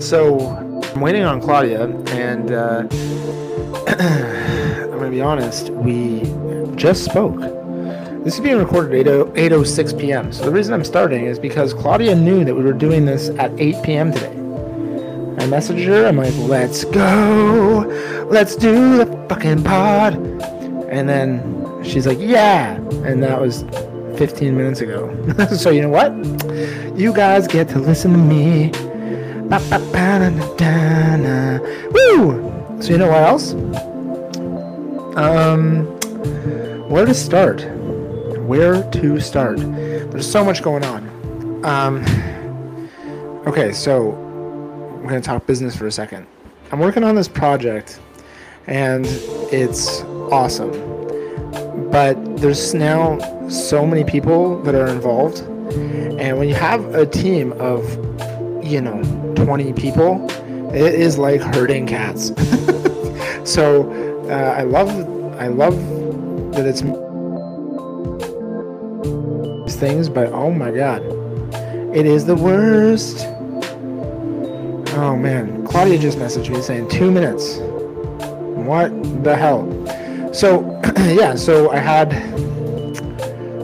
So I'm waiting on Claudia, and uh, I'm gonna be honest. We just spoke. This is being recorded at 8:06 p.m. So the reason I'm starting is because Claudia knew that we were doing this at 8 p.m. today. I messaged her. I'm like, "Let's go, let's do the fucking pod," and then she's like, "Yeah," and that was 15 minutes ago. so you know what? You guys get to listen to me. Woo! So you know what else? Um, where to start? Where to start? There's so much going on. Um, okay, so we're gonna talk business for a second. I'm working on this project, and it's awesome. But there's now so many people that are involved, and when you have a team of, you know, 20 people, it is like herding cats. so uh, I love I love that it's things, but oh my god, it is the worst. Oh man, Claudia just messaged me saying two minutes. What the hell? So yeah, so I had.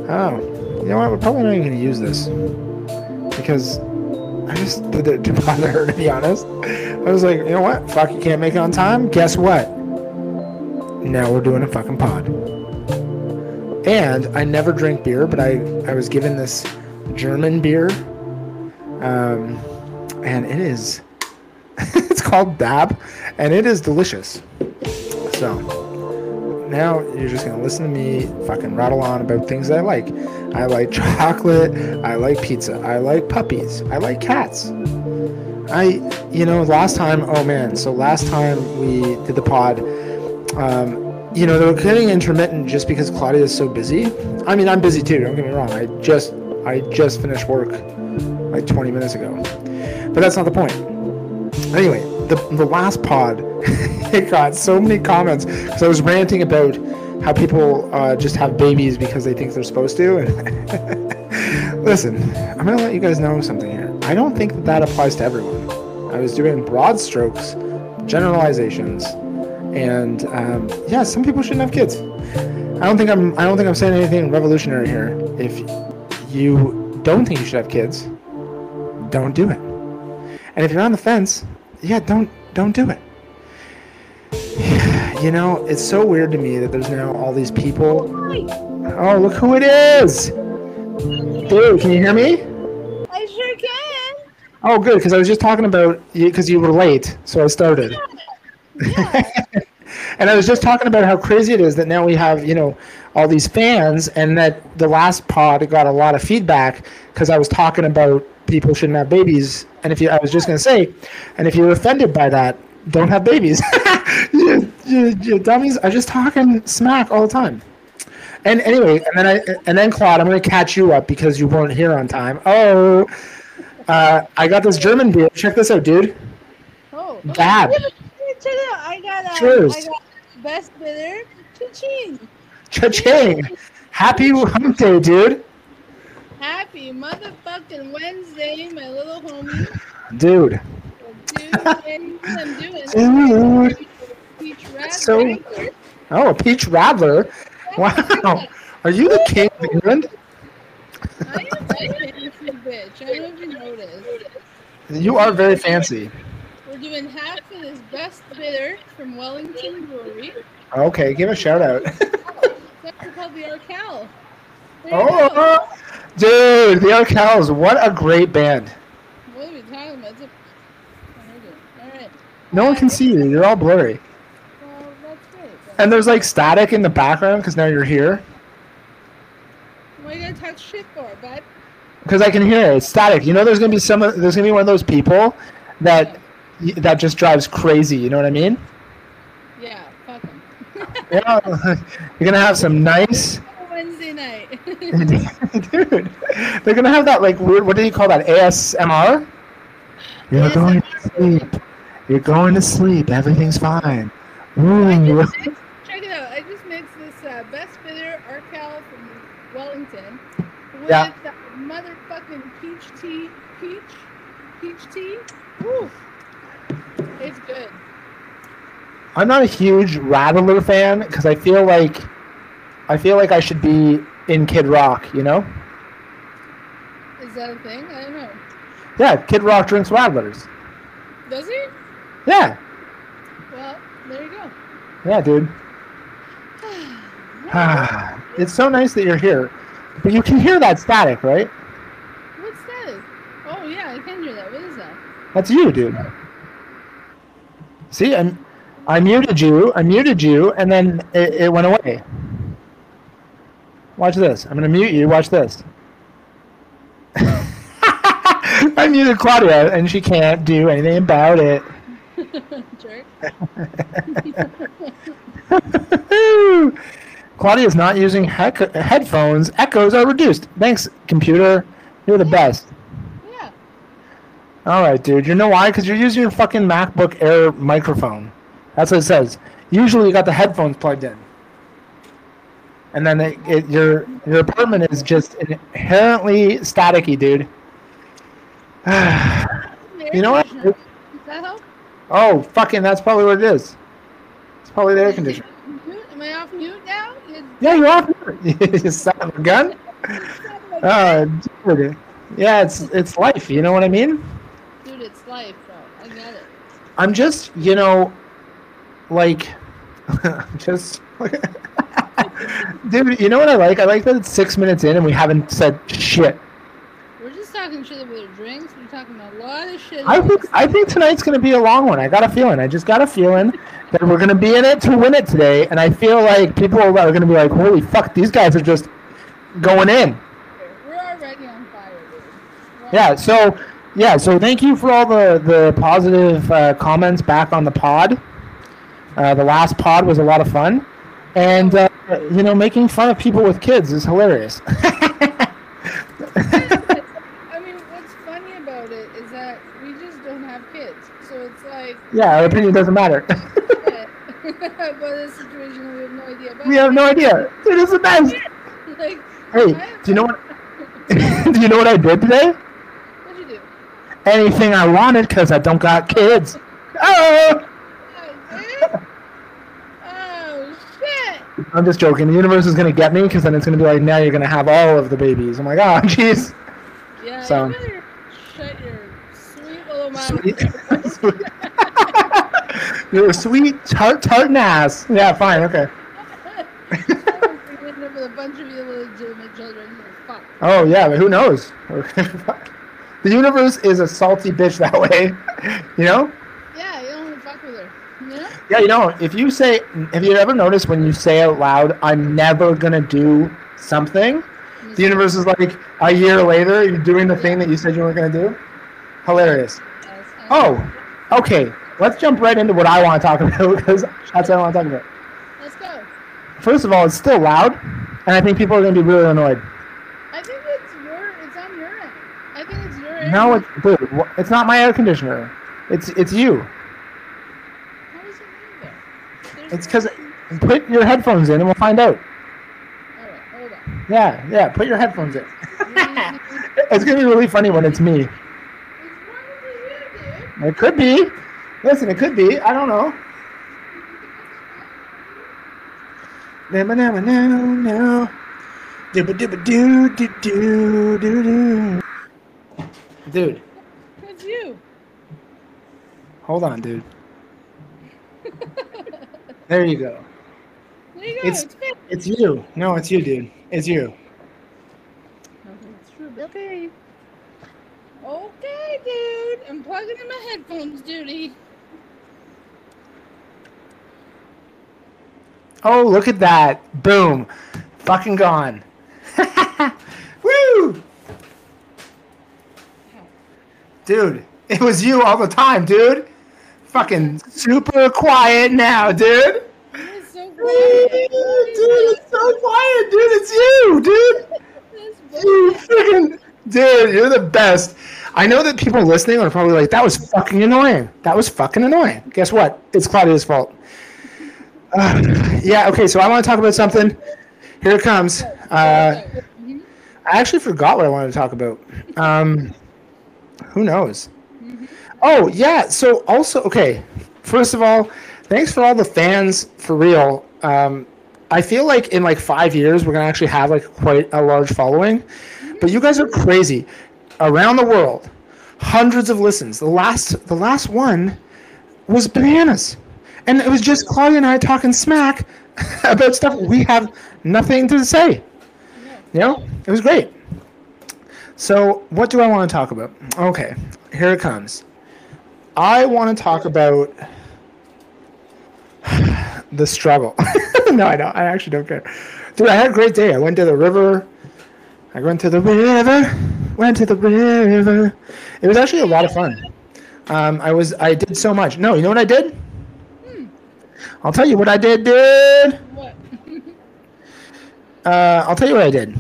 Oh, you know what? We're probably not even gonna use this because just did it to bother her. To be honest, I was like, you know what? Fuck, you can't make it on time. Guess what? Now we're doing a fucking pod. And I never drink beer, but I I was given this German beer, um, and it is it's called Dab, and it is delicious. So now you're just gonna listen to me fucking rattle on about things I like. I like chocolate. I like pizza. I like puppies. I like cats. I, you know, last time, oh man, so last time we did the pod, um, you know, they were getting intermittent just because Claudia is so busy. I mean, I'm busy too. Don't get me wrong. I just, I just finished work like 20 minutes ago, but that's not the point. Anyway, the the last pod, it got so many comments because I was ranting about how people uh, just have babies because they think they're supposed to. Listen, I'm gonna let you guys know something here. I don't think that that applies to everyone. I was doing broad strokes, generalizations, and um, yeah, some people shouldn't have kids. I don't think I'm. I don't think I'm saying anything revolutionary here. If you don't think you should have kids, don't do it. And if you're on the fence, yeah, don't don't do it. You know, it's so weird to me that there's now all these people. Oh, look who it is! Dude, can you hear me? I sure can. Oh, good, because I was just talking about you because you were late, so I started. and I was just talking about how crazy it is that now we have, you know, all these fans, and that the last pod got a lot of feedback because I was talking about people shouldn't have babies. And if you, I was just gonna say, and if you're offended by that, don't have babies. you, you, you dummies! I'm just talking smack all the time. And anyway, and then I, and then Claude, I'm gonna catch you up because you weren't here on time. Oh, uh, I got this German beer. Check this out, dude. Oh. Yeah, but check it out. I got, uh, Cheers. I got best bitter. Cha-ching. Cha-ching! Happy hump day, dude. Happy motherfucking Wednesday, my little homie. Dude. Dude, I'm doing. Dude. Peach So- Oh, a peach radler. Wow. Are you the king of England? I am a fancy bitch. I don't even notice. You are very fancy. We're doing half of this best bitter from Wellington Brewery. Okay, give a shout out. That's called the Arkell. There. Oh, dude, the Arkells. What a great band. What are we talking about? A... oh. All right. No one can see you. You're all blurry. Well, that's great. And there's like static in the background because now you're here. What are you gonna talk shit for, bud? Because I can hear it. It's static. You know, there's gonna be some. There's gonna be one of those people that that just drives crazy. You know what I mean? Yeah, fuck him. Yeah. You're gonna have some nice. Wednesday night. Dude, they're gonna have that like weird. What do you call that? ASMR. You're going to sleep. You're going to sleep. Everything's fine. Ooh. just check it out. I just mixed this uh, best bitter Arkell from Wellington with Yeah. motherfucking peach tea, peach, peach tea. Woo. I'm not a huge Radler fan because I feel like I feel like I should be in Kid Rock, you know? Is that a thing? I don't know. Yeah, Kid Rock drinks Radlers. Does he? Yeah, Well, there you go. yeah, dude. it's so nice that you're here, but you can hear that static, right? What's that? Oh yeah, I can hear that. What is that? That's you, dude. See, I'm, I muted you, I muted you, and then it, it went away. Watch this. I'm gonna mute you. Watch this. I muted Claudia, and she can't do anything about it. Jerk. Claudia is not using headphones. Echoes are reduced. Thanks, computer. You're the best. Yeah. All right, dude. You know why? Because you're using your fucking MacBook Air microphone. That's what it says. Usually, you got the headphones plugged in, and then it, it, your your apartment is just inherently staticky, dude. you know what? Does that help? Oh, fucking! That's probably what it is. It's probably the air conditioner. Am I off mute now? Yeah, you're off. mute. you son of a gun. Oh, dude. Yeah, it's it's life. You know what I mean? Dude, it's life, though. I get it. I'm just, you know, like, just, dude. You know what I like? I like that it's six minutes in and we haven't said shit. We're just talking shit about our drinks. We're talking about a lot of shit. I think I think tonight's gonna be a long one. I got a feeling. I just got a feeling that we're gonna be in it to win it today, and I feel like people are gonna be like, "Holy fuck, these guys are just going in." We're already on fire, dude. Yeah. So yeah. So thank you for all the the positive uh, comments back on the pod. Uh, the last pod was a lot of fun, and uh, you know, making fun of people with kids is hilarious. I mean, what's funny about it is that we just don't have kids. So it's like, yeah, our opinion doesn't matter. the situation we have no idea about. we have no idea. It is the best. Like, Hey, do you know what? do you know what I did today? what'd you do? Anything I wanted because I don't got kids. Oh! Oh. Shit. I'm just joking. The universe is gonna get me because then it's gonna be like, now you're gonna have all of the babies. I'm like, oh, jeez. Yeah, So- you better shut your sweet little mouth. Sweet. Sweet. You're sweet tart tartan ass. Yeah, fine, okay. You're end up with a bunch of illegitimate children. You're. Oh yeah, but who knows? the universe is a salty bitch that way. You know? Yeah, you don't want to fuck with her. You know? Yeah, you know, if you say have you ever noticed when you say out loud, I'm never gonna do something, the universe is like a year later you're doing the thing that you said you weren't gonna do? Hilarious. Oh, okay. Let's jump right into what I want to talk about because that's what I want to talk about. Let's go. First of all, it's still loud, and I think people are going to be really annoyed. I think it's your, it's on your end. I think it's your end. No, it's dude, it's not my air conditioner. It's it's you. How is it in there? There's It's because put your headphones in and we'll find out. On. Yeah, yeah. Put your headphones in. it's gonna be really funny when it's me. probably you, dude. It could be. Listen, it could be. I don't know. No, no, no, no. Dude, It's you. hold on, dude. There you go. There you go. It's- It's. It's you. No, it's you, dude. It's you. Okay. Okay. Okay, dude. I'm plugging in my headphones, duty. Oh, look at that. Boom. Fucking gone. Woo! Dude, it was you all the time, dude. Fucking super quiet now, dude. It was so Dude, it's so quiet, dude. It's you, dude. You freaking, dude, you're the best. I know that people listening are probably like, that was fucking annoying. That was fucking annoying. Guess what? It's Claudia's fault. Uh, yeah, okay, so I want to talk about something. Here it comes. Uh, Mhm. I actually forgot what I wanted to talk about. Um, who knows? Oh, yeah, so also, okay, first of all, thanks for all the fans for real. Um, I feel like in like five years we're gonna actually have like quite a large following. But you guys are crazy. Around the world, hundreds of listens. The last the last one was bananas. And it was just Claudia and I talking smack about stuff we have nothing to say. You know? It was great. So what do I want to talk about? Okay, here it comes. I want to talk about the struggle. no, I don't. I actually don't care. Dude, I had a great day. I went to the river. I went to the river. Went to the river. It was actually a lot of fun. Um, I was. I did so much. No, you know what I did? I'll tell you what I did, dude. What? Uh, I'll tell you what I did.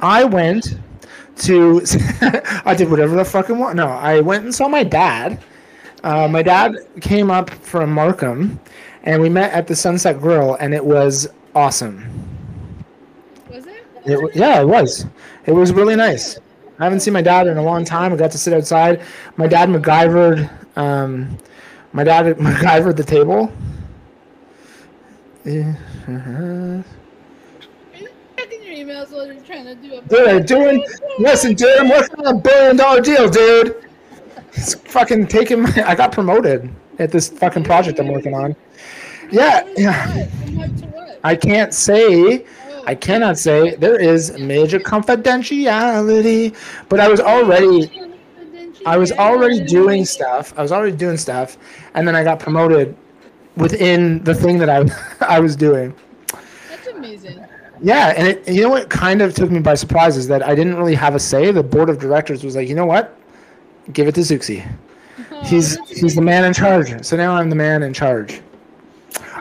I went to. I did whatever the fucking want. No, I went and saw my dad. Uh, my dad came up from Markham, and we met at the Sunset Grill, and it was awesome. Was it? It, yeah, it was. It was really nice. I haven't seen my dad in a long time. I got to sit outside. My dad MacGyvered. Um, my dad MacGyvered the table. Yeah. uh-huh. Are you checking your emails while you're trying to do a Dude, doing. Listen, dude, I'm working on a billion dollar deal, dude. It's fucking taking my. I got promoted at this fucking project I'm working on. Yeah, yeah. What? From what to what? I can't say. I cannot say there is major confidentiality, but I was already. I was already doing stuff. I was already doing stuff, and then I got promoted within the thing that I I was doing. That's amazing. Yeah, and it, you know what kind of took me by surprise is that I didn't really have a say. The board of directors was like, you know what, give it to Zuxi. Oh, He's he's the man in charge. So now I'm the man in charge.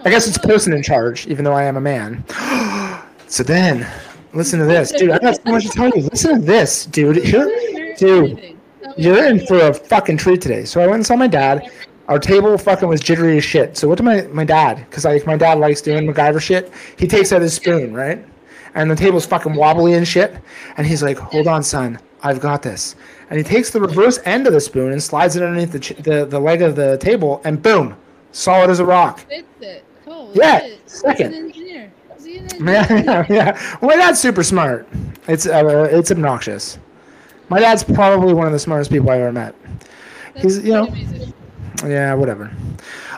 I guess it's person in charge, even though I am a man. so then, listen to this, dude. I got so much to tell you. Listen to this, dude. You're, dude, everything. Tell me you're in for a fucking treat today. So I went and saw my dad. Our table fucking was jittery as shit. So what did my my dad? Because like my dad likes doing MacGyver shit. He takes out his spoon, right? And the table's fucking wobbly and shit. And he's like, "Hold on, son, I've got this." And he takes the reverse end of the spoon and slides it underneath the ch- the, the leg of the table, and boom, solid as a rock. Fits it. Yeah. He's second. an engineer. An engineer? Yeah, yeah. Well, my dad's super smart. It's uh, it's obnoxious. My dad's probably one of the smartest people I've ever met. That's He's, you know, amazing. Yeah, whatever.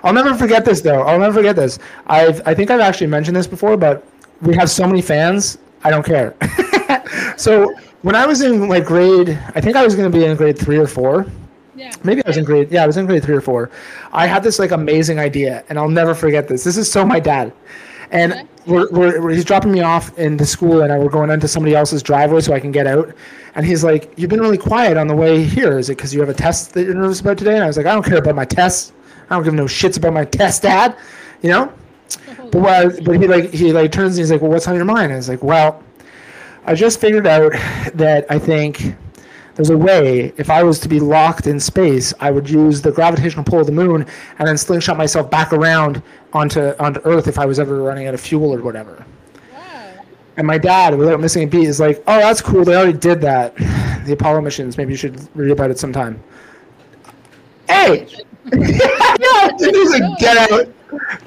I'll never forget this though. I'll never forget this. I've I think I've actually mentioned this before, but we have so many fans. I don't care. so when I was in like grade, I think I was going to be in grade three or four. Yeah. Maybe I was in grade. Yeah, I was in grade three or four. I had this like amazing idea, and I'll never forget this. This is so my dad, and Okay. we're, we're, we're- he's dropping me off into school, and I, we're going into somebody else's driveway so I can get out. And he's like, "You've been really quiet on the way here. Is it because you have a test that you're nervous about today?" And I was like, "I don't care about my tests. I don't give no shits about my test, Dad. You know." But what, but he like he like turns and he's like, well, what's on your mind? And I was like, well, I just figured out that I think there's a way if I was to be locked in space, I would use the gravitational pull of the moon and then slingshot myself back around onto onto Earth if I was ever running out of fuel or whatever. Wow. And my dad, without missing a beat, is like, oh, that's cool. They already did that. The Apollo missions. Maybe you should read about it sometime. Hey! no, he's like, get out.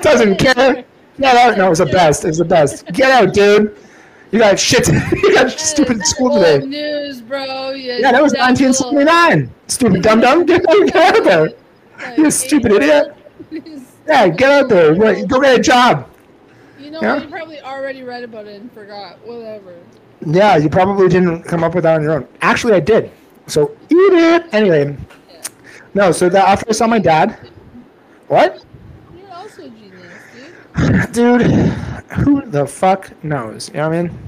Doesn't care. Get out. No, it was the best. It was the best. Get out, dude. You got shit. you got stupid That's school today. news, bro. You Yeah, that was 1979. Stupid dum dum. Get out, get out there. You stupid idiot. Yeah, get out there. Go get a job. You know, Yeah. you probably already read about it and forgot. Whatever. Yeah, you probably didn't come up with that on your own. Actually, I did. So eat it. Anyway, no. So that after I saw my dad, what, You're also a genius, dude. Who the fuck knows? You know what I mean?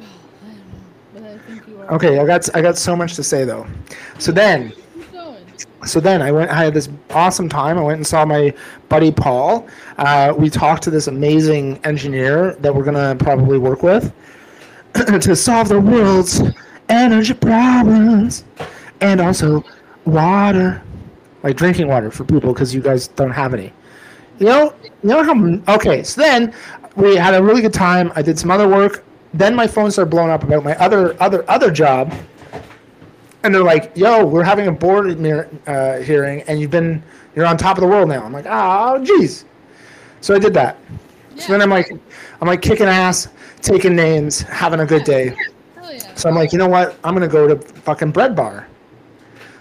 I know, I think you are. Okay, I got I got so much to say though. So then, so then I went. I had this awesome time. I went and saw my buddy Paul. Uh, we talked to this amazing engineer that we're gonna probably work with to solve the world's energy problems, and also water, like drinking water for people because you guys don't have any. You know, you know how? Okay, so then we had a really good time. I did some other work. Then my phone started blowing up about my other other other job, and they're like, "Yo, we're having a board uh, hearing, and you've been you're on top of the world now." I'm like, "Oh, jeez, So I did that. Yeah. So then I'm like, I'm like kicking ass, taking names, having a good day. Yeah. So I'm like, you know what? I'm gonna go to fucking bread bar.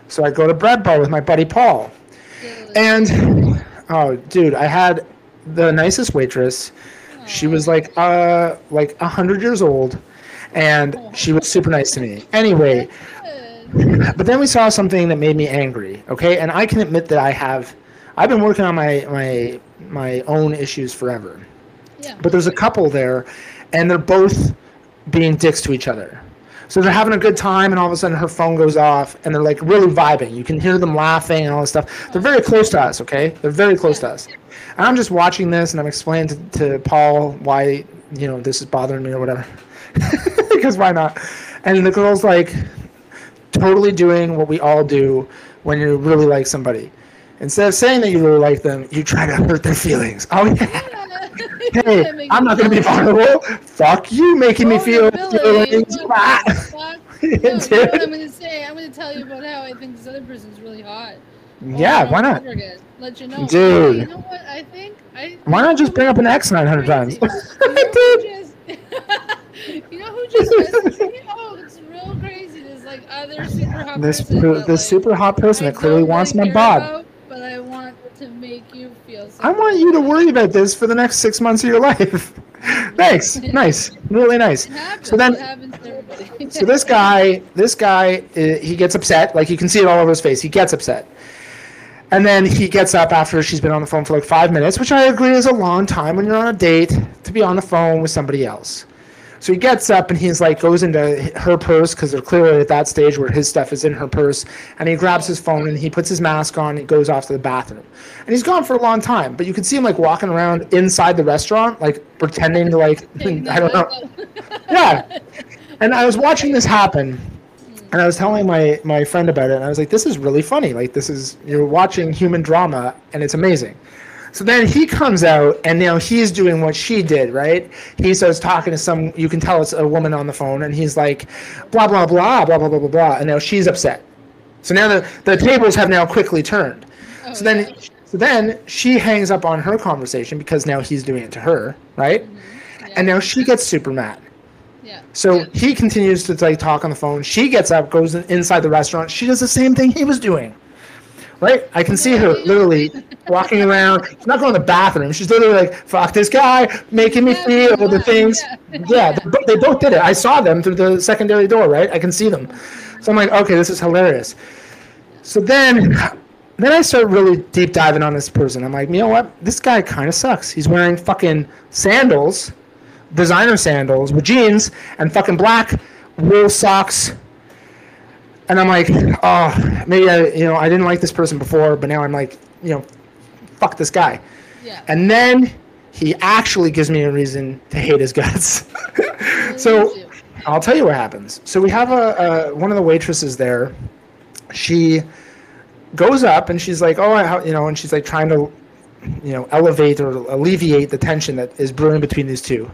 So I go to bread bar with my buddy Paul, Dude. and oh, dude, I had the nicest waitress. She was like, uh, like a hundred years old, and she was super nice to me. Anyway, but then we saw something that made me angry. Okay, and I can admit that I have, I've been working on my my my own issues forever. Yeah. But there's a couple there, and they're both being dicks to each other. So they're having a good time, and all of a sudden her phone goes off, and they're like really vibing. You can hear them laughing and all this stuff. They're very close to us, okay? They're very close to us. And I'm just watching this, and I'm explaining to, to Paul why you know this is bothering me or whatever. because why not? And the girl's like totally doing what we all do when you really like somebody. Instead of saying that you really like them, you try to hurt their feelings. Oh yeah. Hey, I'm not gonna be vulnerable. Fuck you, making me feel feelings. No, you know Dude. what I'm gonna say? I'm gonna tell you about how I think this other person's really hot. Yeah, why not? Let you know. Dude. You know what? I think I. Why not just bring up an X 900 times? You know who just? you know who just messaged me? Oh, it's real crazy. There's like other super hot This person this super hot person that clearly wants my care bod. about, but I want to make you feel. I want you to worry about this for the next six months of your life. Thanks. Nice. Really nice. Happens. So then- it happens to everybody. So this guy, this guy, uh, he gets upset. Like you can see it all over his face. He gets upset. And then he gets up after she's been on the phone for like five minutes, which I agree is a long time when you're on a date to be on the phone with somebody else. So he gets up and he's like goes into her purse because they're clearly at that stage where his stuff is in her purse, and he grabs his phone and he puts his mask on. And he goes off to the bathroom, and he's gone for a long time. But you can see him like walking around inside the restaurant, like pretending to like I don't know. Yeah. And I was watching this happen, and I was telling my my friend about it, and I was like, "This is really funny. Like, this is you're watching human drama, and it's amazing." So then he comes out, and now he's doing what she did, right? He starts talking to some. You can tell it's a woman on the phone, and he's like, "Blah blah blah blah blah blah blah blah," and now she's upset. So now the the tables have now quickly turned. Oh, So then, yeah. so then she hangs up on her conversation because now he's doing it to her, right? Mm-hmm. Yeah. And now she gets super mad. Yeah. So he continues to like talk on the phone. She gets up, goes inside the restaurant. She does the same thing he was doing. Right? I can see her literally walking around. She's not going to the bathroom. She's literally like, "Fuck this guy, making me feel the things." yeah. Yeah, they, they both did it. I saw them through the secondary door. Right? I can see them. So I'm like, okay, this is hilarious. So then, then I start really deep diving on this person. I'm like, you know what? This guy kind of sucks. He's wearing fucking sandals, designer sandals with jeans and fucking black wool socks. And I'm like, oh, maybe I, you know, I didn't like this person before, but now I'm like, you know, fuck this guy. Yeah. And then he actually gives me a reason to hate his guts. so I'll tell you what happens. So we have a, a one of the waitresses there. She goes up and she's like, "Oh, I, how-" you know," and she's like trying to, you know, elevate or alleviate the tension that is brewing between these two.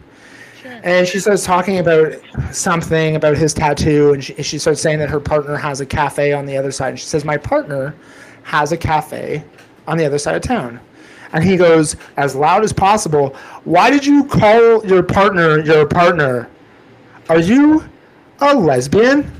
And she starts talking about something about his tattoo, and she, she starts saying that her partner has a cafe on the other side. And she says, "My partner has a cafe on the other side of town." And he goes as loud as possible, "Why did you call your partner your partner? Are you a lesbian?"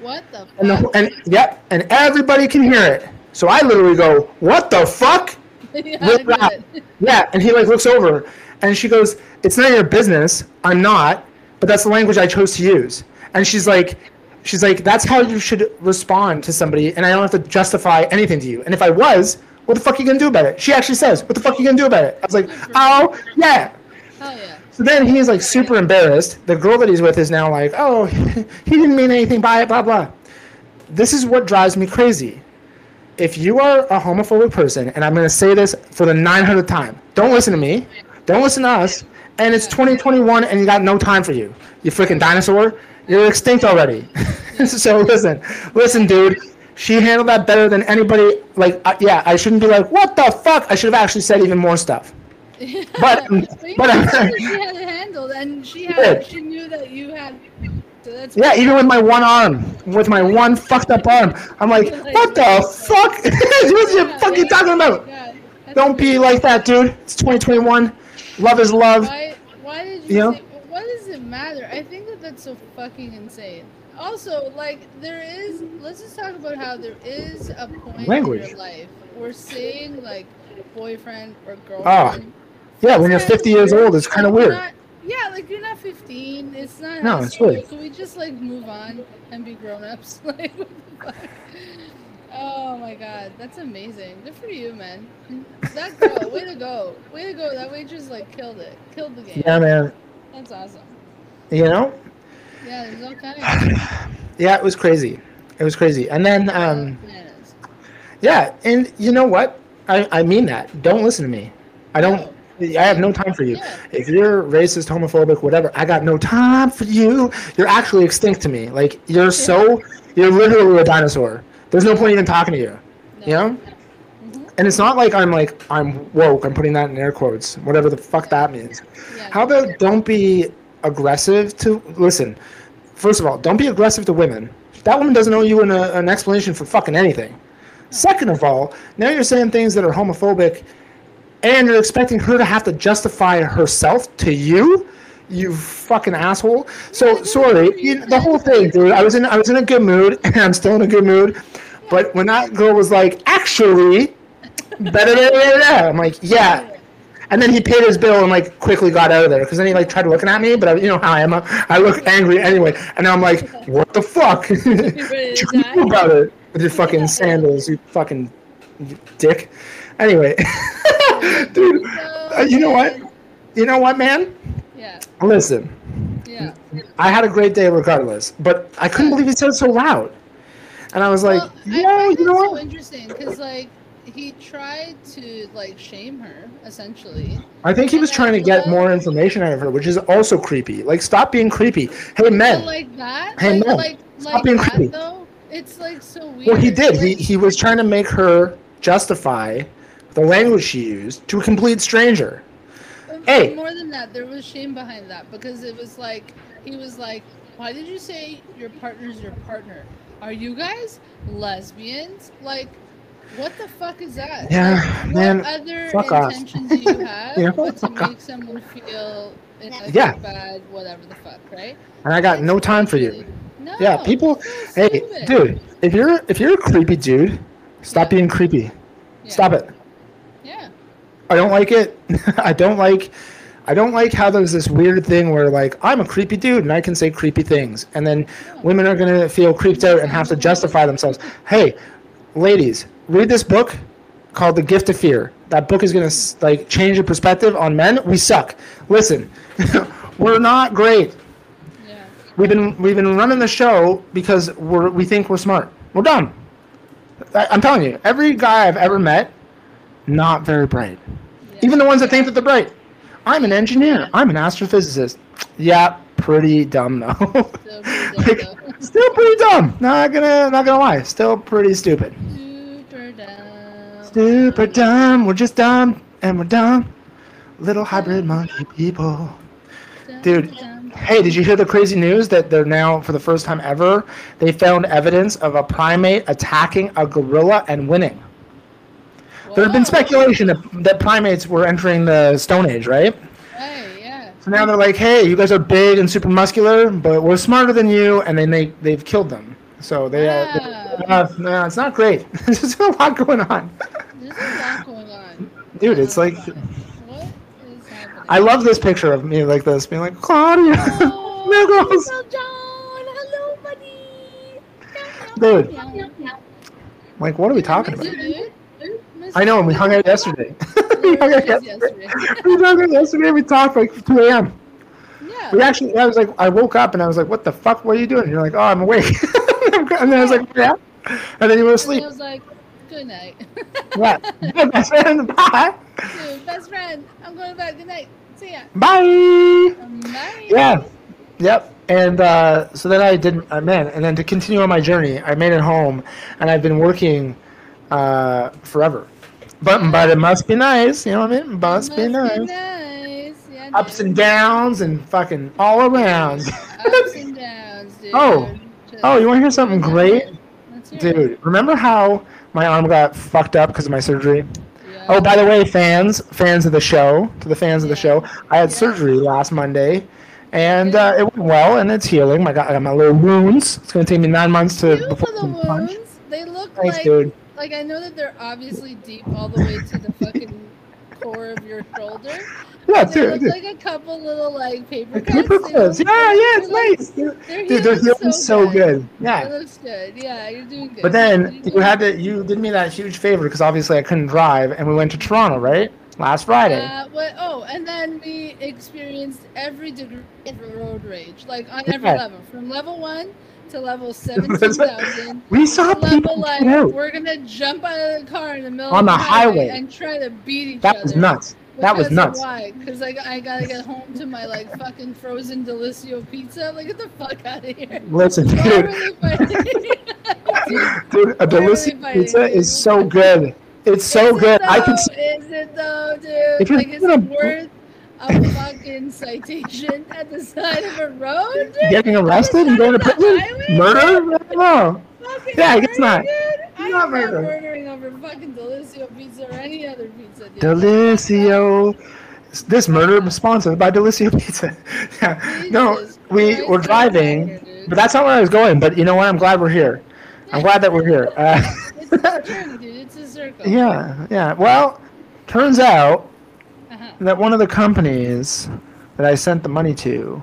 What the fuck? And, the, and yep, and everybody can hear it. So I literally go, "What the fuck?" yeah, With I that. get it. Yeah, and he like looks over, and she goes, "It's not your business. I'm not, but that's the language I chose to use." And she's like, "She's like, that's how you should respond to somebody, and I don't have to justify anything to you. And if I was, what the fuck are you gonna do about it?" She actually says, "What the fuck are you gonna do about it?" I was like, "Oh, yeah." Hell yeah. So then he's like super embarrassed. The girl that he's with is now like, "Oh, he didn't mean anything by it." Blah blah. This is what drives me crazy if you are a homophobic person, and I'm going to say this for the 900th time, don't listen to me. Don't listen to us. And it's 2021 and you got no time for you. You freaking dinosaur. You're extinct already. so listen, listen, dude. She handled that better than anybody. Like, uh, yeah, I shouldn't be like, what the fuck? I should have actually said even more stuff. But- but, you but- know, she had it handled, and she had, she knew that you had. So Yeah, even with my one arm, with my one fucked up arm, I'm like, what the fuck? what are you fucking talking about? Yeah, don't be like that, dude. It's 2021. Love is love. Why? Why did you? You say, what does it matter? I think that that's so fucking insane. Also, like there is. Let's just talk about how there is a point in Language. your life where saying like boyfriend or Ah. Yeah, when you're 50 years old, it's kind of weird. not- yeah, like you're not 15. It's not. No, it's weird. Can we just like move on and be grown ups? like, what the fuck? Oh my god, that's amazing. Good for you, man. That girl, way to go. Way to go. That waitress like killed it. Killed the game. Yeah, man. That's awesome. You know? Yeah, there's all kind of Yeah, it was crazy. It was crazy. And then, um, bananas. yeah, and you know what? I, I mean that. Don't listen to me. I don't. I have no time for you. Yeah. If you're racist, homophobic, whatever, I got no time for you. You're actually extinct to me. Like you're so, you're literally a dinosaur. There's no point even talking to you. No. You know? Mhm. And it's not like I'm like I'm woke. I'm putting that in air quotes, whatever the fuck that means. Yeah. How about don't be aggressive to listen? First of all, don't be aggressive to women. That woman doesn't owe you an, uh, an explanation for fucking anything. Second of all, now you're saying things that are homophobic, and you're expecting her to have to justify herself to you. You fucking asshole. So sorry, you, the whole thing, dude. I was in I was in a good mood, and I'm still in a good mood. But when that girl was like, actually, da, I'm like, yeah, and then he paid his bill and like quickly got out of there because then he like tried looking at me, but I, you know how I am. I look angry anyway, and I'm like, what the fuck? what you about it with your fucking sandals, you fucking dick. Anyway, dude, uh, you know what? You know what, man? Yeah, Listen, yeah. I had a great day regardless, but I couldn't believe he said it so loud, and I was like, well, yeah, I find you know it so what? interesting because like he tried to like shame her essentially. I think he was trying to get more information out of her, which is also creepy. Like, stop being creepy. Hey, men. like that, Hey, like, no. like, Stop like being that creepy. though, it's like so weird. Well, he did. He he was trying to make her justify the language she used to a complete stranger. Hey. More than that, there was shame behind that because it was like he was like, "Why did you say your partner's your partner? Are you guys lesbians? Like, what the fuck is that? Yeah, Like, man, What other fuck off. intentions do you have Yeah, but to off. make someone feel Yeah. bad, whatever the fuck, right? And I got no time for you. No. Yeah, people. Hey, dude, if you're if you're a creepy dude, stop Yeah. being creepy. Yeah. Stop it. I don't like it. I don't like. I don't like how there's this weird thing where like I'm a creepy dude and I can say creepy things, and then women are gonna feel creeped out and have to justify themselves. Hey, ladies, read this book called The Gift of Fear. That book is gonna like change your perspective on men. We suck. Listen, we're not great. Yeah. We've been we've been running the show because we're we think we're smart. We're dumb. I, I'm telling you, every guy I've ever met, not very bright. yeah. Even the ones that think that they're bright. I'm an engineer. I'm an astrophysicist. Yeah, pretty dumb though. Still pretty dumb, Like, though. still pretty dumb. Not gonna not gonna lie. Still pretty stupid. Super dumb. Super dumb. We're just dumb and we're dumb. Little hybrid monkey people. Dude. Hey, did you hear the crazy news that they're now, for the first time ever, they found evidence of a primate attacking a gorilla and winning? There had been speculation that, that primates were entering the Stone Age, right? Hey, yeah. So now they're like, hey, you guys are big and super muscular, but we're smarter than you, and then they, they've killed them. So they, uh, they- uh, no, it's not great. There's a lot going on. There's a lot going on. Dude, it's like, What is happening? I love this picture of me like this, being like, Claudia, Oh. Uncle John, hello, buddy. Dude. Like, what are we talking about? I know, and we hung out yesterday. we hung out yesterday. we hung out yesterday. We talked like 2 a.m. Yeah. We actually, I was like, I woke up and I was like, what the fuck? What are you doing? And you're like, oh, I'm awake. and then I was like, yeah. And then you were And asleep. I was like, good night. Yeah. Best friend. Bye. Dude, best friend, I'm going to bed. Good night. See ya. Bye. Bye. Yeah. Yep. And uh, so then I did, uh, man, and then to continue on my journey, I made it home and I've been working uh, forever. But, but it must be nice, you know what I mean? Must, be nice. nice. Yeah, Ups and downs and fucking all around. Ups and downs, dude. Oh. Oh, you want to hear something great? Dude, remember how my arm got fucked up because of my surgery? Yeah. Oh, by the way, fans, fans of the show, to the fans of the show, I had surgery last Monday, and uh, it went well, and it's healing. I got, I got my little wounds. It's gonna take me nine months to Beautiful before the can punch. wounds. They look Thanks, like dude. Like I know that they're obviously deep all the way to the fucking core of your shoulder. Yeah, look dude. dude. like a couple little like paper cuts. paper look- Yeah, yeah, they're it's like- nice. Dude, They're dude they're healing healing so good. It Yeah. looks good. Yeah, you're doing good. But then you had to you did me that huge favor because obviously I couldn't drive, and we went to Toronto, right? Last Friday. Uh, what, oh, and then we experienced every degree of road rage, like on every Yeah. level, from level one to level seventeen thousand. we saw level people like we're gonna jump out of the car in the middle On of the the highway, highway. and try to beat each That other. was nuts. That was nuts. Why? Because I, I gotta get home to my like fucking frozen Delissio pizza. Like get the fuck out of here. Listen, dude, dude, a Why are they delicious fighting, pizza is so good. It's so Is good. It I s- Is it though, dude? If you're like, is gonna- it worth a fucking citation at the side of a road? Dude? Getting arrested and going to Side of the prison? Murder? I don't know. Fucking Yeah, I guess not. Dude. I'm Not murder. murdering over fucking Delissio pizza or any other pizza. Dude. Delissio. This murder was sponsored by Delissio Pizza. yeah. No, we were driving, but that's not where I was going. But you know what? I'm glad we're here. I'm glad that we're here. Uh, It's a journey, dude. It's a circle. yeah, yeah. Well, turns out. That one of the companies that I sent the money to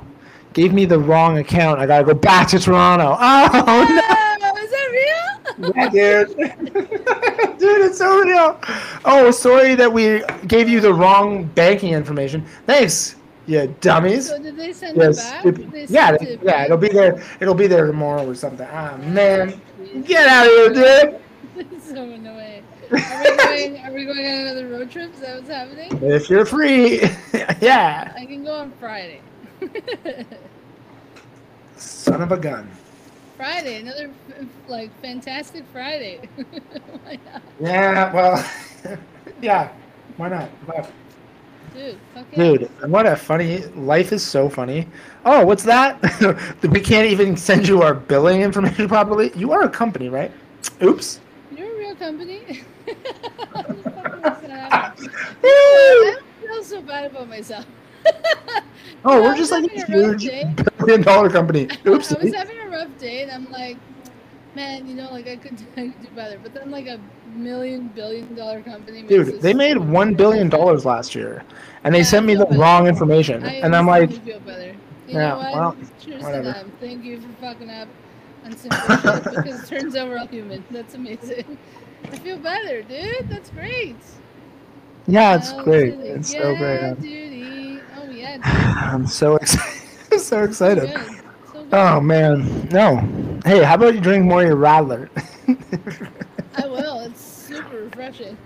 gave me the wrong account. I gotta go back to Toronto. Oh no! Oh, is that real? Yeah, dude. dude, it's so real. Oh, sorry that we gave you the wrong banking information. Thanks, Yeah, dummies. So did they send Yes. it back? Yeah, it yeah, back? it'll be there. It'll be there tomorrow or something. Ah, man, get out of here, dude. So annoying. Are we going? Are we going on another road trip? Is that what's happening? If you're free, yeah. I can go on Friday. Son of a gun. Friday, another like fantastic Friday. Why not? Yeah, well, yeah. Why not? Well, Dude, it. Dude, what a funny life is so funny. Oh, what's that? we can't even send you our billing information properly. You are a company, right? Oops. You're a real company. How the fuck was that happen? I don't feel so bad about myself. Oh, we're just like a huge billion dollar company. Oops. I was having a rough day, and I'm like, man, you know, like I could, I could do better. But then, like a million billion dollar company. Dude, they made one billion dollars last year, and they Yeah, sent me the better. wrong information, I and I'm like, feel better. You Yeah, know what? well, Cheers whatever. to them. Thank you for fucking up on simple shit because it turns out we're all human. That's amazing. I feel better, dude. That's great. yeah, it's Oh, great. It's yeah, so great. I'm- dude. Oh yeah. I'm so excited. so So excited. good. So. Oh man, no. Hey, how about you drink more of your Radler? I will. It's super refreshing.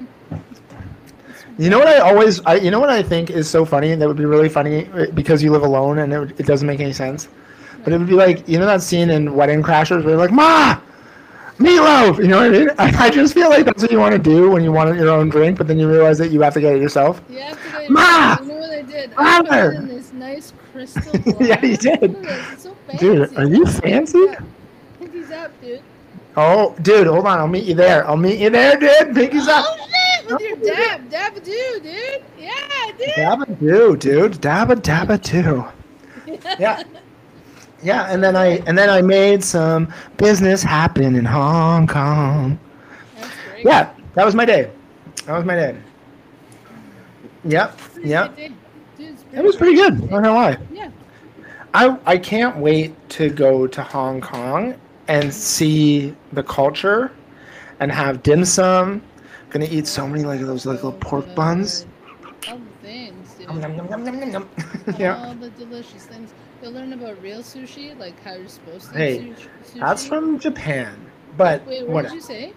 You know what I always, I, you know what I think is so funny and that would be really funny uh, because you live alone and it, it doesn't make any sense. But it would be like, you know that scene in Wedding Crashers where you're like, Ma, meatloaf. You know what I mean? I, I just feel like that's what you want to do when you want your own drink, but then you realize that you have to get it yourself. You have to get Ma! You know what I did? I put it in this nice crystal glass. Yeah, you did. So fancy. Dude, are you fancy? Pinkies up, dude. Oh, dude, hold on. I'll meet you there. I'll meet you there, dude. Pinkies up. Oh shit! With your dab, dab a do, dude. Yeah, dude. Dabba do, dude. Dabba dabba do. Yeah. Yeah, and then I and then I made some business happen in Hong Kong. Yeah, that was my day. That was my day. Yep, yep. day. It was pretty good. Not gonna lie. Yeah. I I can't wait to go to Hong Kong and see the culture and have dim sum. Gonna eat so many like those like little pork buns. All the things, dude. Yum, yum, yum, yum, yum, yum, yum. yeah. All the delicious things. You'll learn about real sushi, like how you're supposed to Hey, eat sushi. That's from Japan. But Wait, what did you say?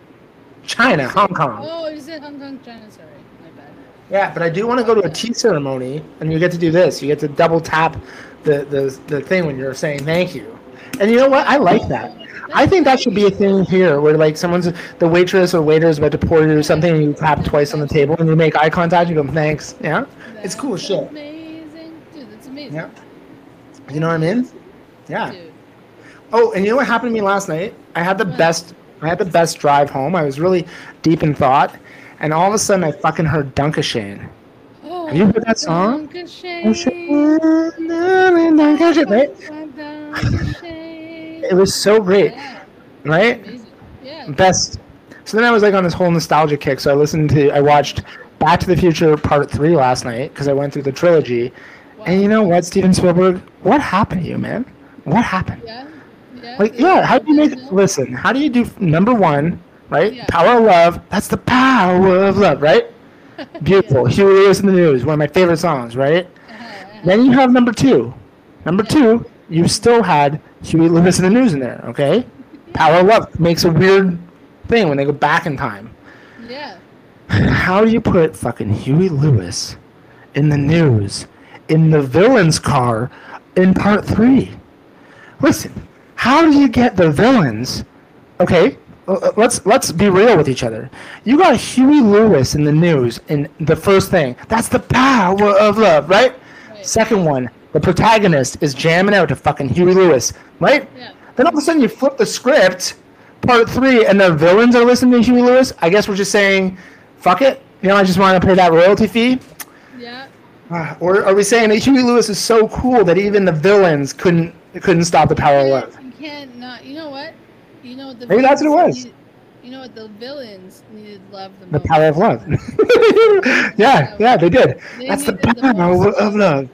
China, Hong Kong. Oh, you said Hong Kong, China. Sorry, my bad. Yeah, but I do want to go to a tea ceremony, and you get to do this. You get to double tap the, the, the thing when you're saying thank you. And you know what? I like that. I think that should be a thing here, where like someone's the waitress or waiter is about to pour you something, and you tap twice on the table, and you make eye contact. You go thanks. Yeah, it's cool shit. Amazing, dude. That's amazing. Yeah, you know what I mean? Yeah. Dude. Oh, and you know what happened to me last night? I had the What? best. I had the best drive home. I was really deep in thought, and all of a sudden I fucking heard Danke Schoen. Oh, Have you heard that song? Danke Schoen. Right? Dunkashane. It was so great, Yeah, right? Yeah. Best. So then I was like on this whole nostalgia kick. So I listened to, I watched Back to the Future Part Three last night because I went through the trilogy. And you know what, Steven Spielberg? What happened to you, man? What happened? Yeah. Yeah. Like, yeah, how do you make? Listen, how do you do number one, right? Yeah. Power of love. That's the power of love, right? Beautiful. Huey Lewis in the News, one of my favorite songs, right? Uh-huh, Then you have number two. Number two, you still had Huey Lewis in the News in there, okay? Power of Love makes a weird thing when they go back in time. Yeah. How do you put fucking Huey Lewis in the news in the villain's car in part three? Listen, how do you get the villains? Okay, uh, uh, let's let's be real with each other. You got Huey Lewis in the news in the first thing. That's the power of love, right? Right. Second one, the protagonist is jamming out to fucking Huey Lewis, right? Yeah. Then all of a sudden you flip the script, part three, and the villains are listening to Huey Lewis. I guess we're just saying, fuck it. You know, I just want to pay that royalty fee. Yeah. Uh, or are we saying that Huey Lewis is so cool that even the villains couldn't couldn't stop the power of love? You can't not. You know what? You know what the. Maybe that's what it was. needed- you know what the villains needed love the The most. power of love. yeah, yeah, they did. They That's the needed the power of love,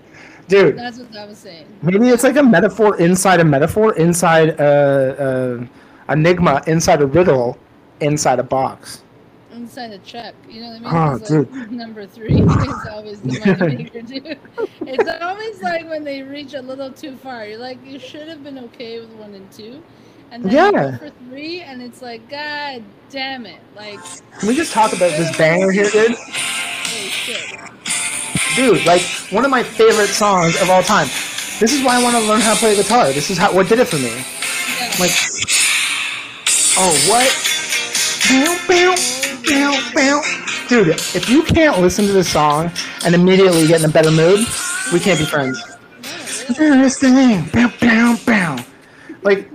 dude. That's what I was saying. Maybe it's like a metaphor inside a metaphor, inside a, a enigma, inside a riddle, inside a box. Inside a check, you know what I mean? Ah, oh, 'Cause, like, number three is always the money maker, dude. It's always like when they reach a little too far. You're like, you should have been okay with one and two, and then Yeah. for three, and it's like, god damn it! Like, Can we just talk about this banger here, dude? Dude, like one of my favorite songs of all time. This is why I want to learn how to play guitar. This is how what did it for me. Yeah. Like, oh what? Bow, bow, bow, bow. Dude, if you can't listen to this song and immediately get in a better mood, we can't be friends. This thing, bow, bow, bow. Like,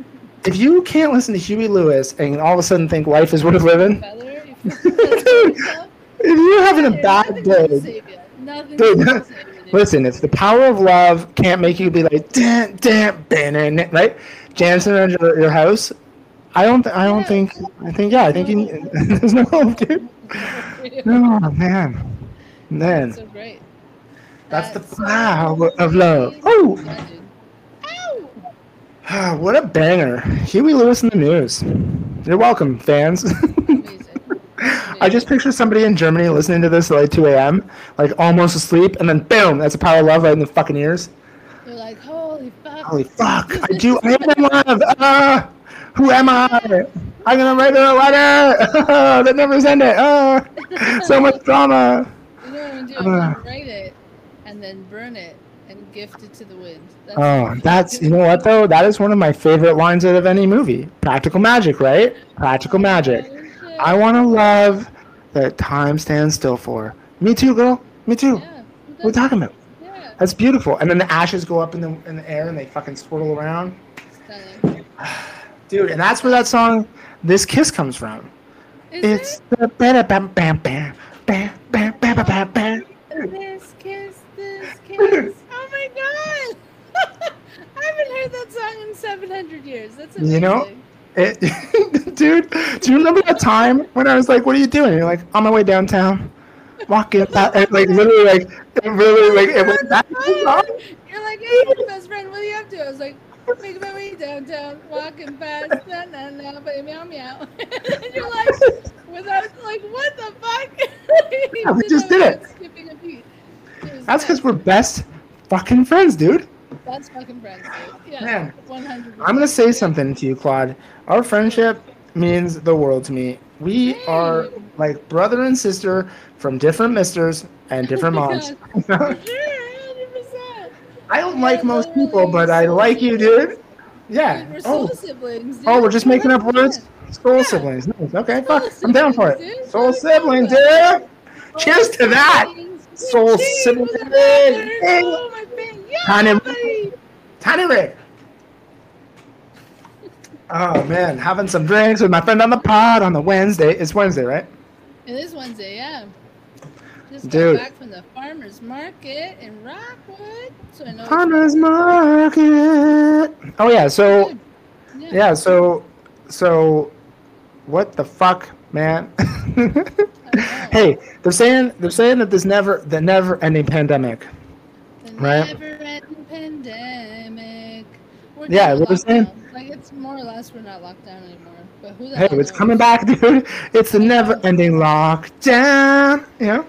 if you can't listen to Huey Lewis and all of a sudden think life is worth living, Feather, you feel better about yourself? if you're having a bad day, save you. Nothing's Dude, gonna save you, dude. Listen, if the power of love can't make you be like, dan, dan, dan, right? Dancing around your, your house, I don't, I don't think, I think, yeah, I think you, there's no hope, dude. No, man. Man, so great. that's the so power of love. Oh, Ah, what a banger. Huey Lewis in the news. You're welcome, fans. I just picture somebody in Germany listening to this at like 2 a.m., like almost asleep, and then boom, that's a power of love right in the fucking ears. They're like, holy fuck. Holy fuck! I do. I am in love. Ah, who am I? I'm gonna write her a letter. that never send it. Ah, so much drama. You know what I'm gonna do? I'm gonna Uh. write it and then burn it and gift it to the wind. That's Oh, that's you know what though. That is one of my favorite lines out of any movie. Practical magic, right? Practical magic. Oh. I want to love that time stands still for. Me too, girl. Me too. Yeah. who What are we talking about? Yeah. That's beautiful. And then the ashes go up in the in the air and they fucking swirl around. Dude, and that's where that song "This Kiss" comes from. Is It's the bam bam bam bam bam bam bam bam bam. it? This kiss, this kiss. Oh my god! I haven't heard that song in 700 years. That's amazing. You know, It, dude, do you remember that time when I was like, "What are you doing?" You're like, "On my way downtown, walking." That, and like literally, like it really, like it was that. You're like, hey, best friend, what are you up to? I was like, my way downtown, walking past, na na na, but meow meow. and you're like, without, like, what the fuck? Yeah, we just did it. Skipping a beat. That's because we're best fucking friends, dude. That's fucking friends, dude. Yeah. Man, 100. I'm gonna say something to you, Claude. Our friendship means the world to me. We are like brother and sister from different misters and different moms. For sure, 100%. I don't like most people, but I like you, dude. Yeah. Dude, oh. soul Oh, siblings. Dude. oh, we're just making up words. Soul Yeah. siblings. Nice. Okay, Soul fuck. I'm down for it. dude. Soul siblings, dude. Cheers to that. Soul siblings. Oh, my thing. Yeah, Tiny-. Tiny Rick. Oh man, having some drinks with my friend on the pod on the Wednesday. It's Wednesday, right? It is Wednesday, yeah. Just Dude. got back from the farmer's market in Rockwood. So I know. Farmers market. Oh yeah, so. Yeah. yeah, so so what the fuck, man? hey, they're saying they're saying that this never the never ending pandemic. The Right. never-ending pandemic. We're Yeah, what they're saying- Like it's more or less we're not locked down anymore. But who the Hey, it's knows? coming back, dude. It's the never ending lockdown. Yeah.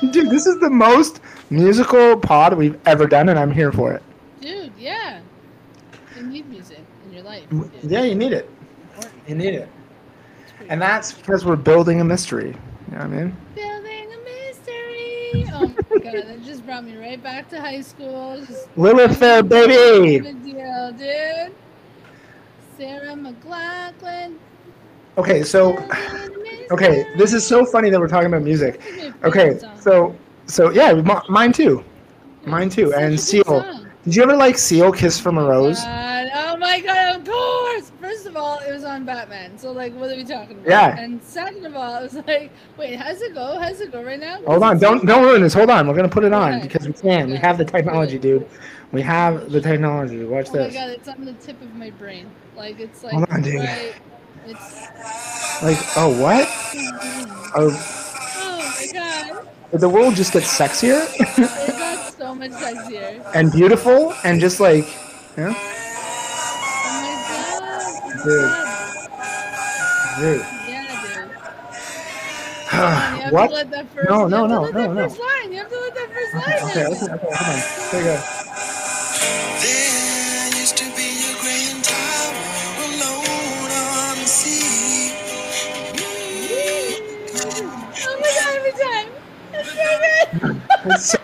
Dude, this is the most musical pod we've ever done, and I'm here for it. Dude, yeah. You need music in your life. Dude. Yeah, you need it. You need it. And that's because we're building a mystery. You know what I mean? Building a mystery. Oh my god, that just brought me right back to high school. Just Lilith Fair, baby! Big deal, dude. Sarah McLachlan. Okay, so, okay, this is so funny that we're talking about music. mystery. That's my favorite Okay, so, so yeah, mine too. Mine too. And Seal. Did you ever like Seal Kiss from a Rose? God, oh my god, of course! First of all, it was on Batman, so like, what are we talking about? Yeah. And second of all, it was like, wait, how's it go? How's it go right now? Hold on, don't don't ruin this. Hold on, we're gonna put it on Okay. because we can. We have the technology, dude. We have the technology. Watch this. Oh my god, it's on the tip of my brain. Like it's like Hold on, dude. right. It's Like, oh what? Oh, oh my god, did the world just get sexier it got so much sexier. and beautiful and just like, yeah, Oh my god, Dude. Dude. yeah, dude. Come on, you have what? to let that first. No, you no, have to no, let no, that no. first line. You have to let that first line. Okay, okay, okay, hold on. There you go. So.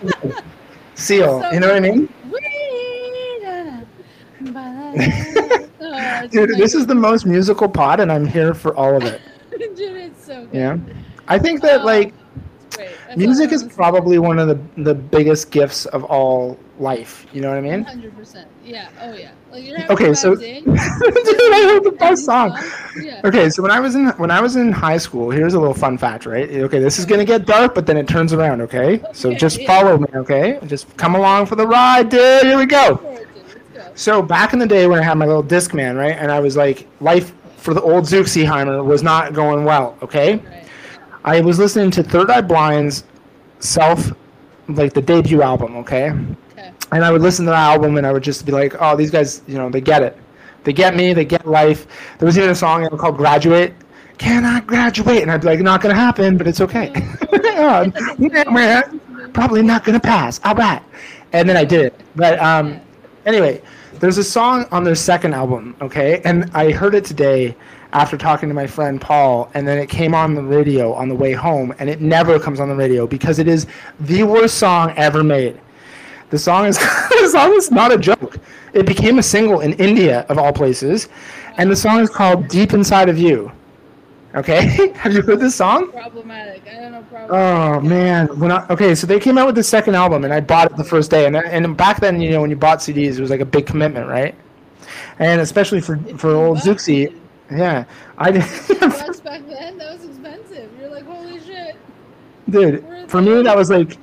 Seal, So you know what I mean? Dude, this is the most musical pod, and I'm here for all of it. Dude, it's so good. Yeah. I think that Oh, like. That's music is probably one of the the biggest gifts of all life. You know what I mean? 100%. Yeah. Oh, yeah. Like you're having Okay, so dude, I heard the best song. Yeah. Okay, so when I was in when I was in high school, here's a little fun fact, right? Okay, this is gonna get dark, but then it turns around. Okay, so just yeah. follow me. Okay, just come along for the ride, dude. Here we go. It. Go. So back in the day when I had my little Discman, right, and I was like, life for the old Zookseheimer was not going well. Okay, Right. I was listening to Third Eye Blind's self, like the debut album. Okay, Okay. and I would listen to the album and I would just be like, oh, these guys, you know, they get it. They get me, they get life. There was even a song called Graduate. Can I graduate? And I'd be like, not gonna happen, but it's okay. Probably not gonna pass. I All right. And then I did it. But um, anyway, there's a song on their second album, okay? And I heard it today after talking to my friend Paul, and then it came on the radio on the way home, and it never comes on the radio because it is the worst song ever made. The song is the song is not a joke. It became a single in India of all places, and the song is called "Deep Inside of You." Okay, have you heard this song? Problematic. I don't know. Oh Problematic. man, when I, okay, so they came out with the second album, and I bought it the first day, and and back then, you know, when you bought CDs, it was like a big commitment, right? And especially for for old dude. yeah, I did. Back then, that was expensive. You're like, holy shit. dude for me that was like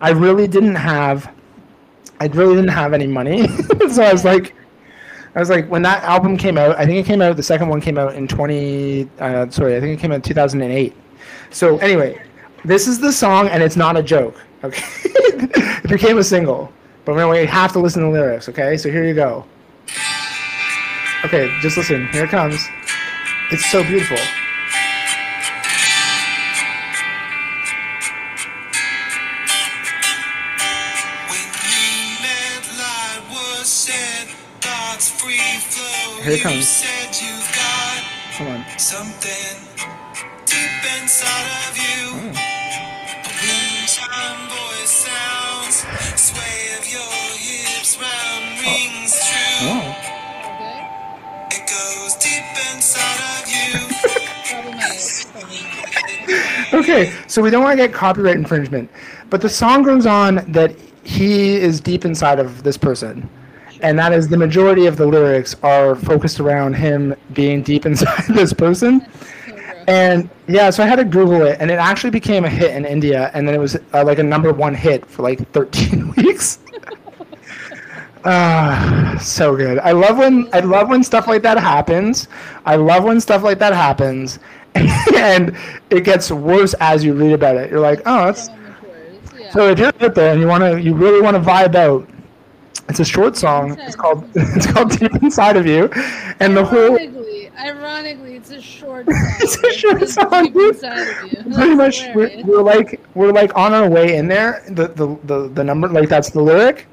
i really didn't have i really didn't have any money. So i was like i was like when that album came out i think it came out the second one came out in 20 uh, sorry i think it came out in 2008 so anyway this is the song and it's not a joke okay? It became a single but we have to listen to the lyrics okay? So here you go. Okay just listen. Here it comes. It's so beautiful Here it comes. said you've got come on something deep inside of you. Oh. Voice sounds, sway of your hips round oh. rings true. oh Okay. It goes deep inside of you. Problematic. Problematic. Okay, so we don't want to get copyright infringement, but the song goes on that he is deep inside of this person, and that is the majority of the lyrics are focused around him being deep inside this person, And yeah, so I had to Google it, and it actually became a hit in India, and then it was uh, like a number one hit for like 13 weeks. Ah, so good. I love when I love when stuff like that happens. I love when stuff like that happens, and it gets worse as you read about it. You're like, oh, that's so if you're out there and you want to, you really want to vibe out. It's a short song. It's called it's called Deep Inside of You, and the whole Ironically, ironically, it's a short song. It's a short It's song, deep inside of you. pretty much we're, we're like we're like on our way in there. The the the, the number like that's the lyric.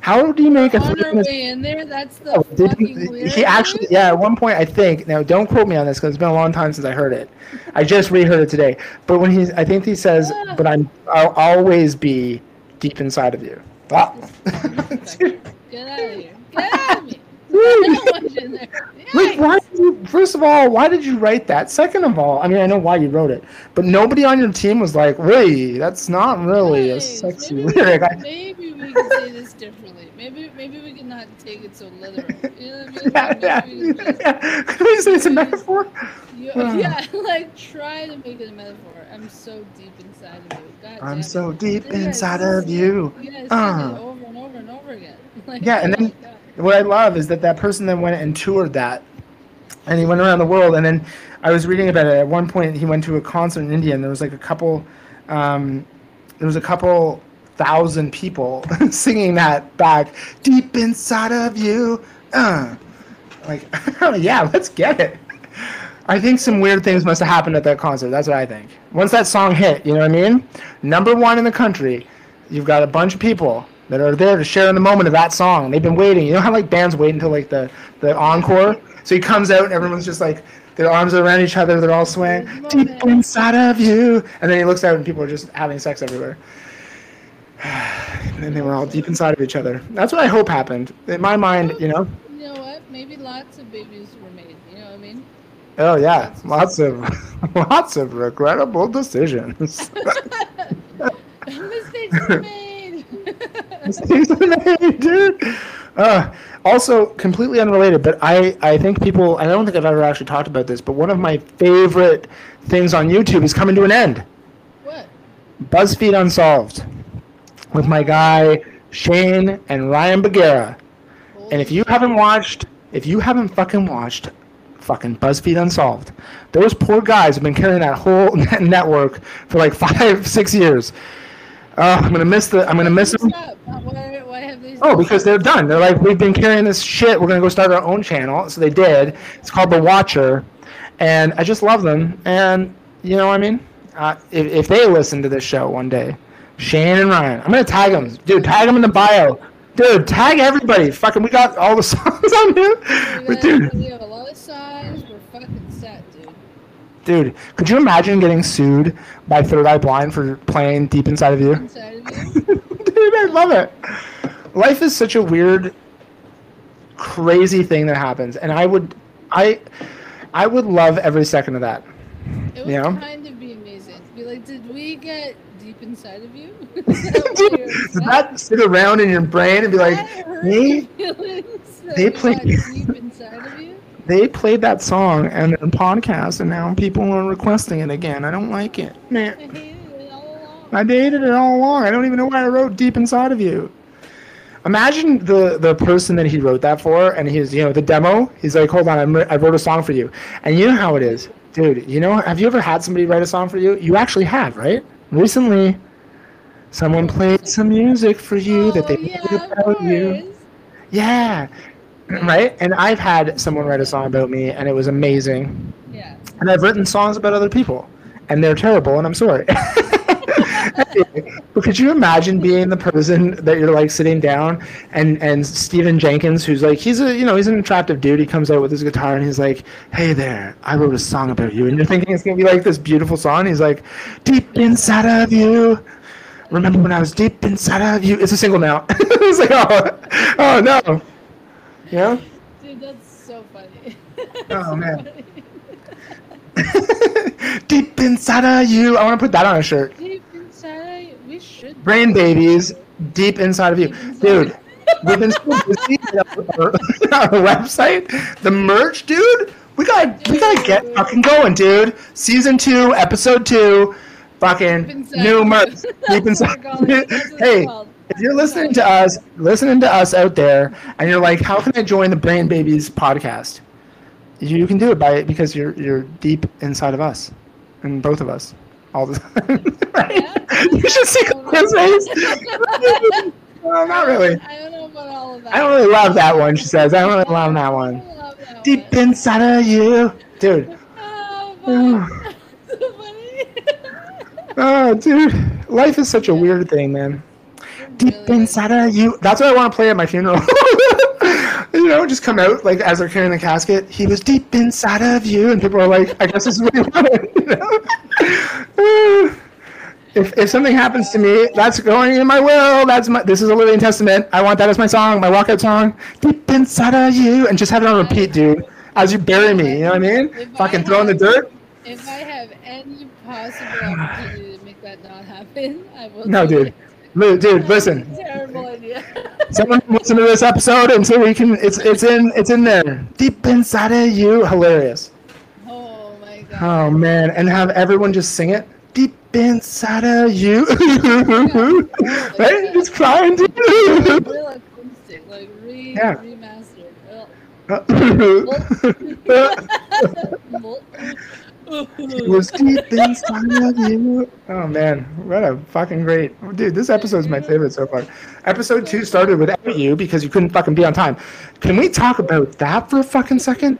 How do you make a on our way in there. That's the Oh, lyric. he actually yeah at one point i think now don't quote me on this because it's been a long time since i heard it i just reheard it today but when he's i think he says Ah. but i'm i'll always be deep inside of you Get out of here. Get out of me. I don't want you in there. like why did you first of all why did you write that second of all i mean i know why you wrote it but nobody on your team was like wait that's not really a sexy maybe, lyric maybe we can say this differently. Maybe maybe we can not take it so literal. You know what I mean? yeah, Maybe can just- yeah. Could we say it's a metaphor You, Ah. yeah, like try to make it a metaphor. I'm so deep inside of you. God i'm it. so deep Yeah, inside of you. Yeah, Ah. over and over and over again. Like, Yeah, and oh then- what I love is that that person then went and toured that, and he went around the world. And then I was reading about it. At one point, he went to a concert in India, and there was like a couple, um, there was a couple thousand people singing that back deep inside of you. Uh. Like, yeah, let's get it. I think some weird things must have happened at that concert. That's what I think. Once that song hit, you know what I mean? Number one in the country, you've got a bunch of people that are there to share in the moment of that song. They've been waiting. You know how like bands wait until like the the encore? So he comes out and everyone's just like their arms are around each other. They're all swaying deep inside of you, and then he looks out and people are just having sex everywhere. And they were all deep inside of each other. That's what I hope happened. In my mind, you know. You know what? Maybe lots of babies were made. You know what I mean? Oh yeah, lots of lots of regrettable decisions. Mistakes were made. Mistakes were made, dude. Uh, also, completely unrelated, but I, I think people, I don't think I've ever actually talked about this, but one of my favorite things on YouTube is coming to an end. what? BuzzFeed Unsolved with my guy Shane and Ryan Bergara. And if you haven't watched, if you haven't fucking watched fucking BuzzFeed Unsolved, those poor guys have been carrying that whole network for like five, six years. Uh, I'm gonna miss the. I'm gonna miss them. Why, why have they? Oh, because they're done. They're like, we've been carrying this shit. We're gonna go start our own channel. So they did. It's called The Watcher, and I just love them. And you know, what I mean, uh, if if they listen to this show one day, Shane and Ryan, I'm gonna tag them, dude. Tag them in the bio, dude. Tag everybody. Fucking, we got all the songs on here, We, but dude. we have a lot of songs. We're fucking set, dude. Dude, could you imagine getting sued by Third Eye Blind for playing Deep Inside of You? Inside of you. Dude, I love it. Life is such a weird, crazy thing that happens, and I would, I, I would love every second of that. It would Yeah. kind of be amazing. Be like, did we get inside of you? Is that why Dude, you're does that sit around in your brain and be like, they, they we play- got deep inside of you. they played that song and a podcast, and now people are requesting it again. I don't like it. I Man, hated it all along. I dated it all along. I don't even know why I wrote deep inside of you. Imagine the the person that he wrote that for, and he's you know the demo. He's like, hold on, I'm, I wrote a song for you, and you know how it is, dude. You know, have you ever had somebody write a song for you? You actually have, right? Recently, someone played some music for you that they oh, yeah, made about you. Yeah, right. And I've had someone write a song about me, and it was amazing. Yeah. And I've written songs about other people, and they're terrible, and I'm sorry. but could you imagine being the person that you're like sitting down and and Stephan Jenkins, who's like he's a you know he's an attractive dude. He comes out with his guitar and he's like, "Hey there, I wrote a song about you," and you're thinking it's gonna be like this beautiful song. He's like, "Deep inside of you." Remember when I was deep inside of you? It's a single now. it's like, oh, oh no. Yeah. Dude, that's so funny. Oh, man. deep inside of you. I want to put that on a shirt. Deep inside, we should. Brain babies, deep inside of you. Dude, we've been so busy on our, our website. The merch, dude. We gotta we gotta get fucking going, dude. Season two, episode two, fucking new merch. Deep inside. we're calling it. That's what it's hey, if you're listening to us, listening to us out there, and you're like, how can I join the Brain Babies podcast? You can do it by because you're you're deep inside of us, and both of us, all the time. right? Yeah. You should see his face. well, not really. I don't know about all of that. I don't really love that one. She says, I don't really love that one. love that Deep one. inside of you, dude. Oh, funny. Oh, dude, life is such a weird thing, man. Deep Really inside of you. That's what I want to play at my funeral. You know, just come out like as they're carrying the casket. He was deep inside of you, and people are like, I guess this is what he wanted. You know? if if something happens to me, that's going in my will. That's my. This is a living testament. I want that as my song, my walkout song. Deep inside of you, and just have it on repeat, dude. As you bury me, you know what I mean? If I Fucking throw in the dirt. If I have any possible opportunity to make that not happen, I will. No, dude. it. Dude, listen. Terrible idea. Someone listen to this episode and so we can. It's it's in it's in there. Deep inside of you, hilarious. oh my god. Oh man, and have everyone just sing it. Deep inside of you, right? Just crying. dude. Real acoustic, like re Yeah. remastered. Well, was deep inside of you. Oh man, what a fucking great dude! This episode is my favorite so far. Episode two started without you because you couldn't fucking be on time. Can we talk about that for a fucking second?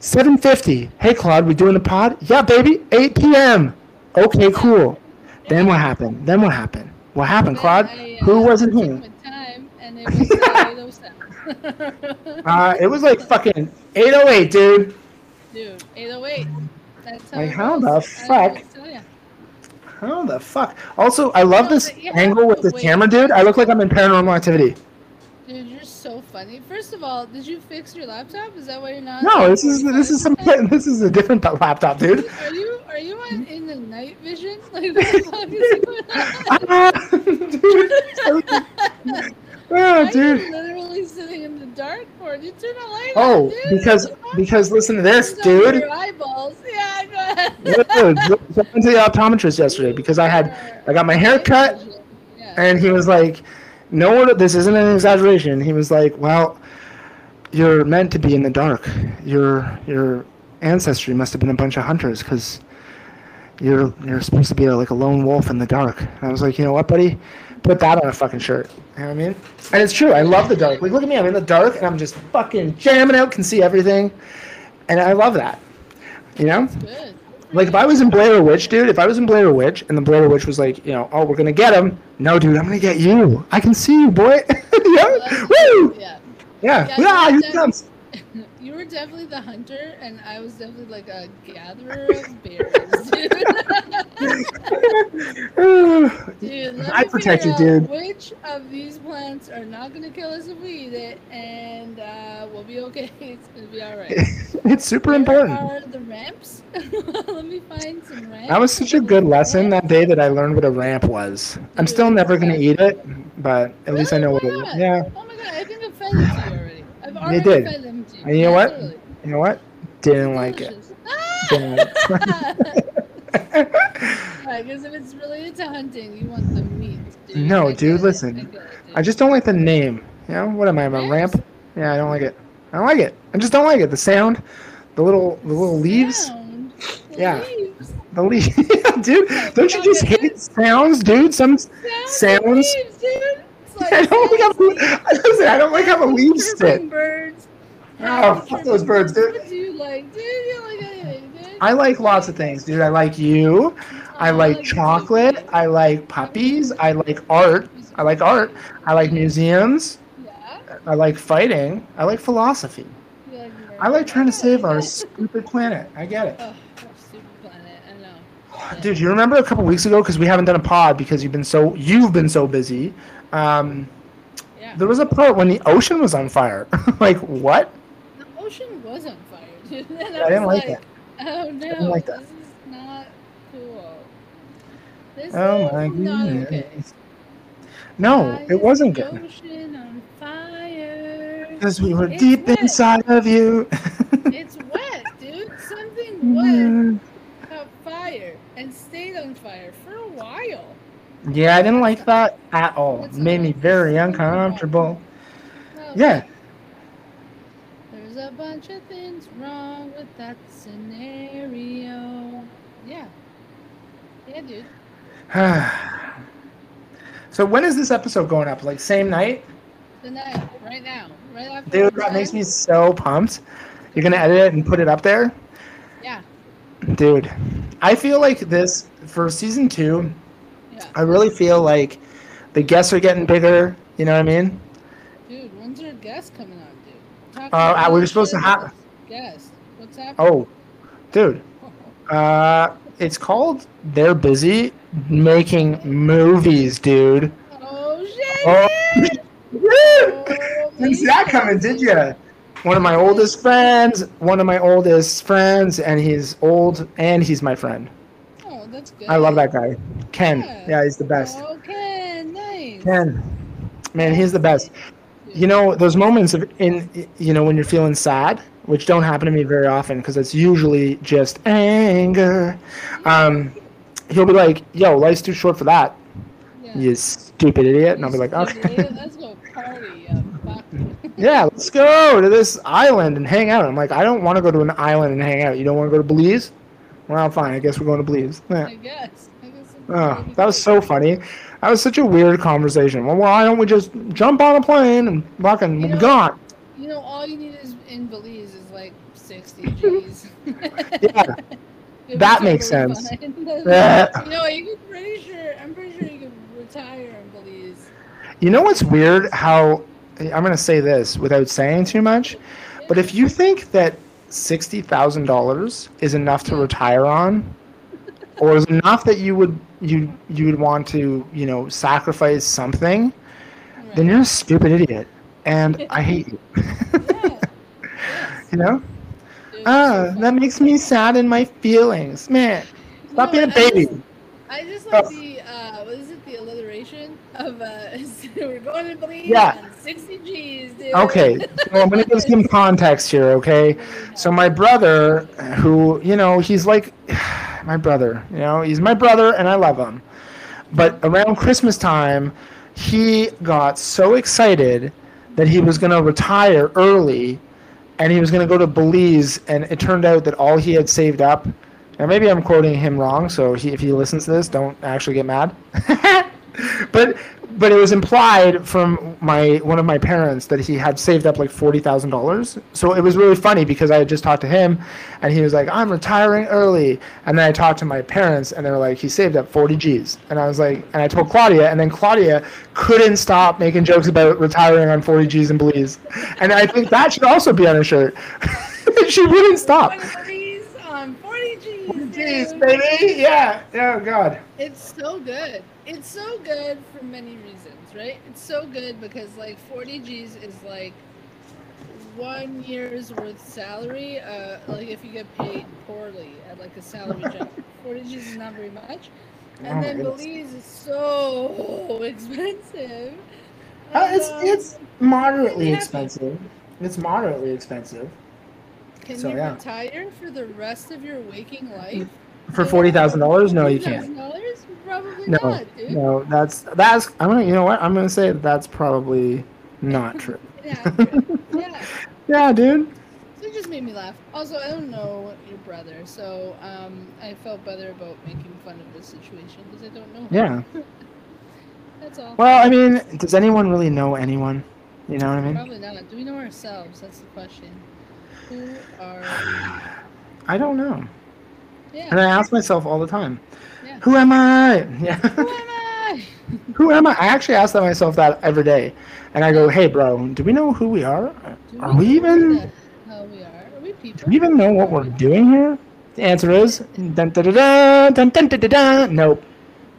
7:50. Hey Claude, we doing the pod? Yeah, baby. 8 p.m. Okay, cool. Then what happened? Then what happened? What happened, Claude? I, Who uh, wasn't took here? time, and it was uh, 807. Uh, it was like fucking 8:08, dude. Dude, 808. Like, how the I don't know fuck? what to tell ya. How the fuck? Also, I love No, this but you have angle with to the wait. camera, dude. I look like I'm in Paranormal Activity. Dude, you're so funny. First of all, did you fix your laptop? Is that why you're not? No, this is this is some this is a different laptop, dude. Are you are you on in the night vision? Like what the fuck is going on? Ah, dude. Are you dude. literally sitting in the dark for? You turn a light Oh, on, because What the fuck? because listen to this, dude. Your eyeballs. Yeah, go ahead. I went to the optometrist yesterday because I had I got my hair cut Yeah. and he was like, "No, this isn't an exaggeration." He was like, "Well, you're meant to be in the dark. Your your ancestry must have been a bunch of hunters because you're you're supposed to be like a lone wolf in the dark." And I was like, "You know what, buddy? Put that on a fucking shirt." You know what I mean? And it's true. I love the dark. Like, look at me. I'm in the dark and I'm just fucking jamming out. Can see everything, and I love that. You know? Good. Like if I was in Blair Witch, dude, if I was in Blair Witch and the Blair Witch was like, you know, oh, we're gonna get him. No, dude, I'm gonna get you. I can see you, boy. Yeah, that's woo, good, Yeah. yeah, Yeah, yeah. Here he comes. You were definitely the hunter, and I was definitely like a gatherer of berries, dude. Dude, I protect you, dude. Which of these plants are not gonna kill us if we eat it, and uh, we'll be okay. It's gonna be all right. it's super Where important. are the ramps? let me find some ramps. That was such a good lesson that day that I learned what a ramp was. I'm still never gonna eat it, but at least I know what it is. Yeah. Oh my god, I think I fed to you already. Already did. fed them to you. And you know what? You know what? Didn't like it. Didn't like it. Right, because if it's related to hunting, you want the meat. Dude. No, I dude, it, listen. I, it, dude. I just don't like the name. You know what am I? I'm a ramp? Yeah, I don't like it. I don't like it. I just don't like it. The sound, the little the little leaves. Sound. The Yeah. leaves. The leaves, dude. Don't you just hate sounds, dude? Some Sounds. Sounds? Leaves, dude. Like I don't like how listen, I don't like how the leaves sit. birds. Oh, fuck those birds, dude. What do you like, dude? You like anything, dude. I like lots of things, dude. I like you. I Oh, like chocolate. I like puppies. I like art. I like art. I like museums. Yeah. I like fighting. I like philosophy. Like. I like trying to save our Oh, stupid planet. I get it. our stupid planet. I know. Dude, you remember a couple weeks ago because we haven't done a pod because you've been so you've been so busy. Um, Yeah. there was a part when the ocean was on fire. like what? The ocean was on fire, dude. And I didn't was like that. Oh no, didn't like that. this is not cool. This Oh is my not goodness. okay. No, it wasn't the good Ocean on fire. because we were It's deep wet. inside of you. It's wet. one caught fire and stayed on fire for a while. Yeah, I didn't like that at all. Made me very uncomfortable. No, Yeah. There's a bunch of things wrong with that scenario. Yeah. Yeah, dude. so when is this episode going up? Like same night? Tonight, right now, right after. Dude, that makes me so pumped. You're gonna edit it and put it up there? Yeah, Dude. I feel like this for season two, yeah. I really feel like the guests are getting bigger. You know what I mean? Dude, when's our guest coming on, dude? Uh, about we were supposed to have- Guest. What's happening? Oh, dude. Uh, it's called They're Busy Making Movies, dude. Oh, shit! Oh, dude! Oh, Didn't see that coming, did you? One of my oldest friends, one of my oldest friends, and he's old, and he's my friend. Oh, that's good. I love that guy. Ken. Yeah. Yeah, he's the best. Okay, nice. Ken. Man, he's the best. You know, those moments of in you know when you're feeling sad, which don't happen to me very often because it's usually just anger. Um, he'll be like, "Yo, life's too short for that, Yeah. you stupid idiot," and I'll be like, "Okay, Let's go party. Uh, yeah, let's go to this island and hang out." I'm like, "I don't want to go to an island and hang out. You don't want to go to Belize? Well, fine. I guess we're going to Belize." Yeah. I guess. I guess Oh, that was so funny. That was such a weird conversation. Well, why don't we just jump on a plane and fucking You know- gone? You know, all you need is in Belize is like 60 G's. Yeah. That makes sense. Yeah. you know, you can pretty sure. I'm pretty sure you can retire in Belize. You know what's weird? How I'm gonna say this without saying too much, but if you think that sixty thousand dollars is enough to retire on, or is enough that you would you you would want to you know sacrifice something, then you're a stupid idiot, and I hate you. Yeah. you know? Ah, that makes me sad in my feelings, man. Stop You being a what, I baby. just- I just like Oh. the uh, what is it? The alliteration of uh, we're going to Belize Yeah. on 60 G's, dude. Okay, so I'm gonna give some context here, okay? So my brother, who you know, he's like my brother. You know, he's my brother, and I love him. But around Christmas time, he got so excited that he was gonna retire early, and he was gonna go to Belize. And it turned out that all he had saved up. Now maybe I'm quoting him wrong, so he, if he listens to this, don't actually get mad. but but it was implied from my one of my parents that he had saved up like forty thousand dollars. So it was really funny because I had just talked to him, and he was like, "I'm retiring early," and then I talked to my parents, and they were like, "He saved up forty G's," and I was like, and I told Claudia, and then Claudia couldn't stop making jokes about retiring on forty G's in Belize, and I think that should also be on a shirt. she wouldn't stop. Going to on 40 G's. Baby, yeah, oh god. It's so good. It's so good for many reasons, right? It's so good because like 40 G's is like one year's worth salary. Uh, like if you get paid poorly at like a salary job, 40 G's is not very much. Oh And my then goodness. Belize is so expensive. Uh, it's um, it's moderately yeah. expensive. It's moderately expensive Can so, you yeah. retire for the rest of your waking life? For forty thousand dollars. No, you can't. $40,000? Probably No, not, dude. no, that's that's. I'm gonna. You know what? I'm gonna say that that's probably not true. Yeah, yeah. yeah, dude. So it just made me laugh. Also, I don't know your brother, so um, I felt better about making fun of this situation because I don't know. him. Yeah. That's all. Well, I mean, does anyone really know anyone? You know what I mean? Probably not. Do we know ourselves? That's the question. Who are we? I don't know. Yeah. And I ask myself all the time, yeah. who am I? Yeah. Who am I? who am I? I actually ask that myself that every day. And I go, hey, bro, do we know who we are? Do are we, we even. How we are? Are we people? Do we even know what we're doing here? The answer is dun, dun, dun, nope.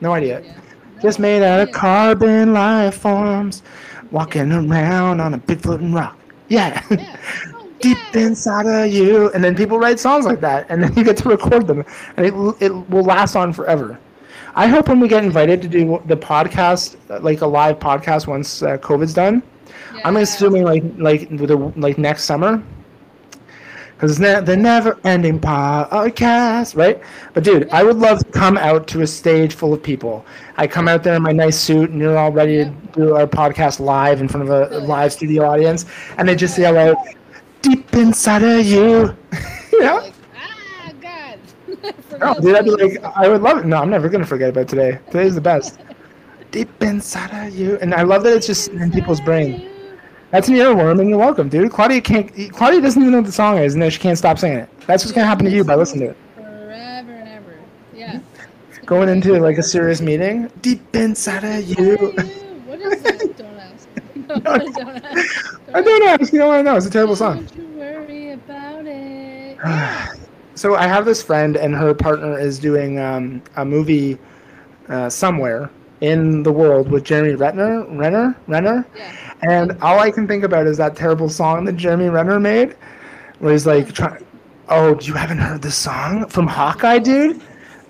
No idea. Yeah. No Just made out of carbon life forms, walking around on a big floating rock. Yeah. yeah. Deep inside of you, and then people write songs like that, and then you get to record them, and it will- it will last on forever. I hope when we get invited to do the podcast, like a live podcast once uh, COVID's done, I'm assuming like like the like next summer, because it's ne- the never-ending podcast, right? But dude, I would love to come out to a stage full of people. I come out there in my nice suit, and you're all ready Yeah. to do our podcast live in front of a, a live studio audience, and they just yell out, "Deep inside of you," know? Like, ah, God. I No, dude, I'd be like. I would love it. No, I'm never gonna forget about today. Today's the best. Deep inside of you, and I love that it's just in people's brain. That's an earworm, and you're welcome, dude. Claudia can't. Claudia doesn't even know what the song is, and then she can't stop singing it. That's what's gonna happen to you by listening to it. Forever and ever. Yeah. Going into like a serious meeting, deep inside of you. What is it? Don't ask. No, don't ask. I don't know. You know what I know? It's a terrible song. Don't you worry about it. So I have this friend, and her partner is doing um, a movie uh, somewhere in the world with Jeremy Renner. Renner. Renner. yeah. And all I can think about is that terrible song that Jeremy Renner made, where he's like, try- "Oh, you haven't heard this song from Hawkeye, dude?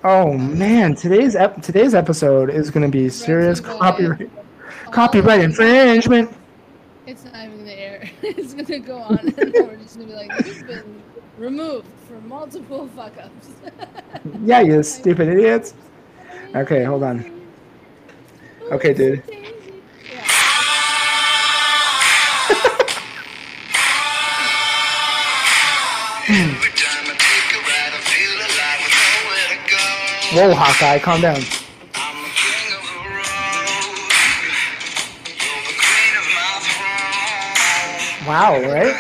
Oh man, today's ep- today's episode is gonna be serious Brought to you by- copyright copyright infringement." It's not even gonna air. It's gonna go on, and we're just gonna be like, you've been removed for multiple fuck ups. Yeah, you stupid idiots. Okay, hold on. Okay, dude. Yeah. Every time I take a ride, I feel alive with nowhere to go. Whoa, Hawkeye, calm down. Wow, right?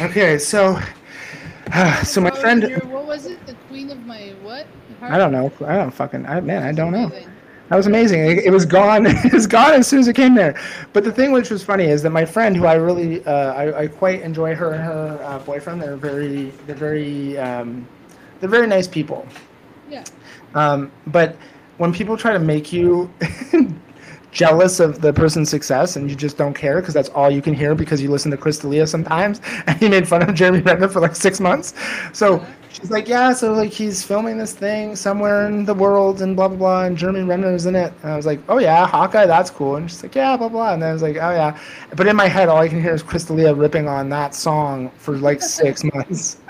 Okay, so, so my What friend, what was it? The queen of my what? I don't know, I don't fucking, I, man, I don't know. That was amazing. It, it was gone. it was gone as soon as it came there. But the thing which was funny is that my friend, who I really, uh, I, I quite enjoy her and her uh, boyfriend. They're very, they're very, um, they're very nice people. Yeah. Um, but when people try to make you jealous of the person's success and you just don't care because that's all you can hear because you listen to Chris D'Elia sometimes and he made fun of Jeremy Renner for like six months. So she's like, yeah, so like he's filming this thing somewhere in the world and blah blah blah and Jeremy Renner's in it. And I was like, oh yeah, Hawkeye, that's cool. And she's like, yeah, blah blah. And then I was like, oh yeah. But in my head, all I can hear is Chris D'Elia ripping on that song for like six months.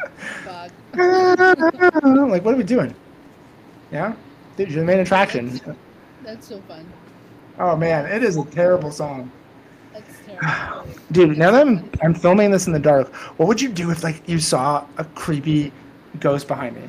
Like, what are we doing? Yeah, dude, you're the main attraction. That's so fun. Oh man, it is a terrible song. Terrible. Dude, now that I'm, I'm filming this in the dark, what would you do if like you saw a creepy ghost behind me?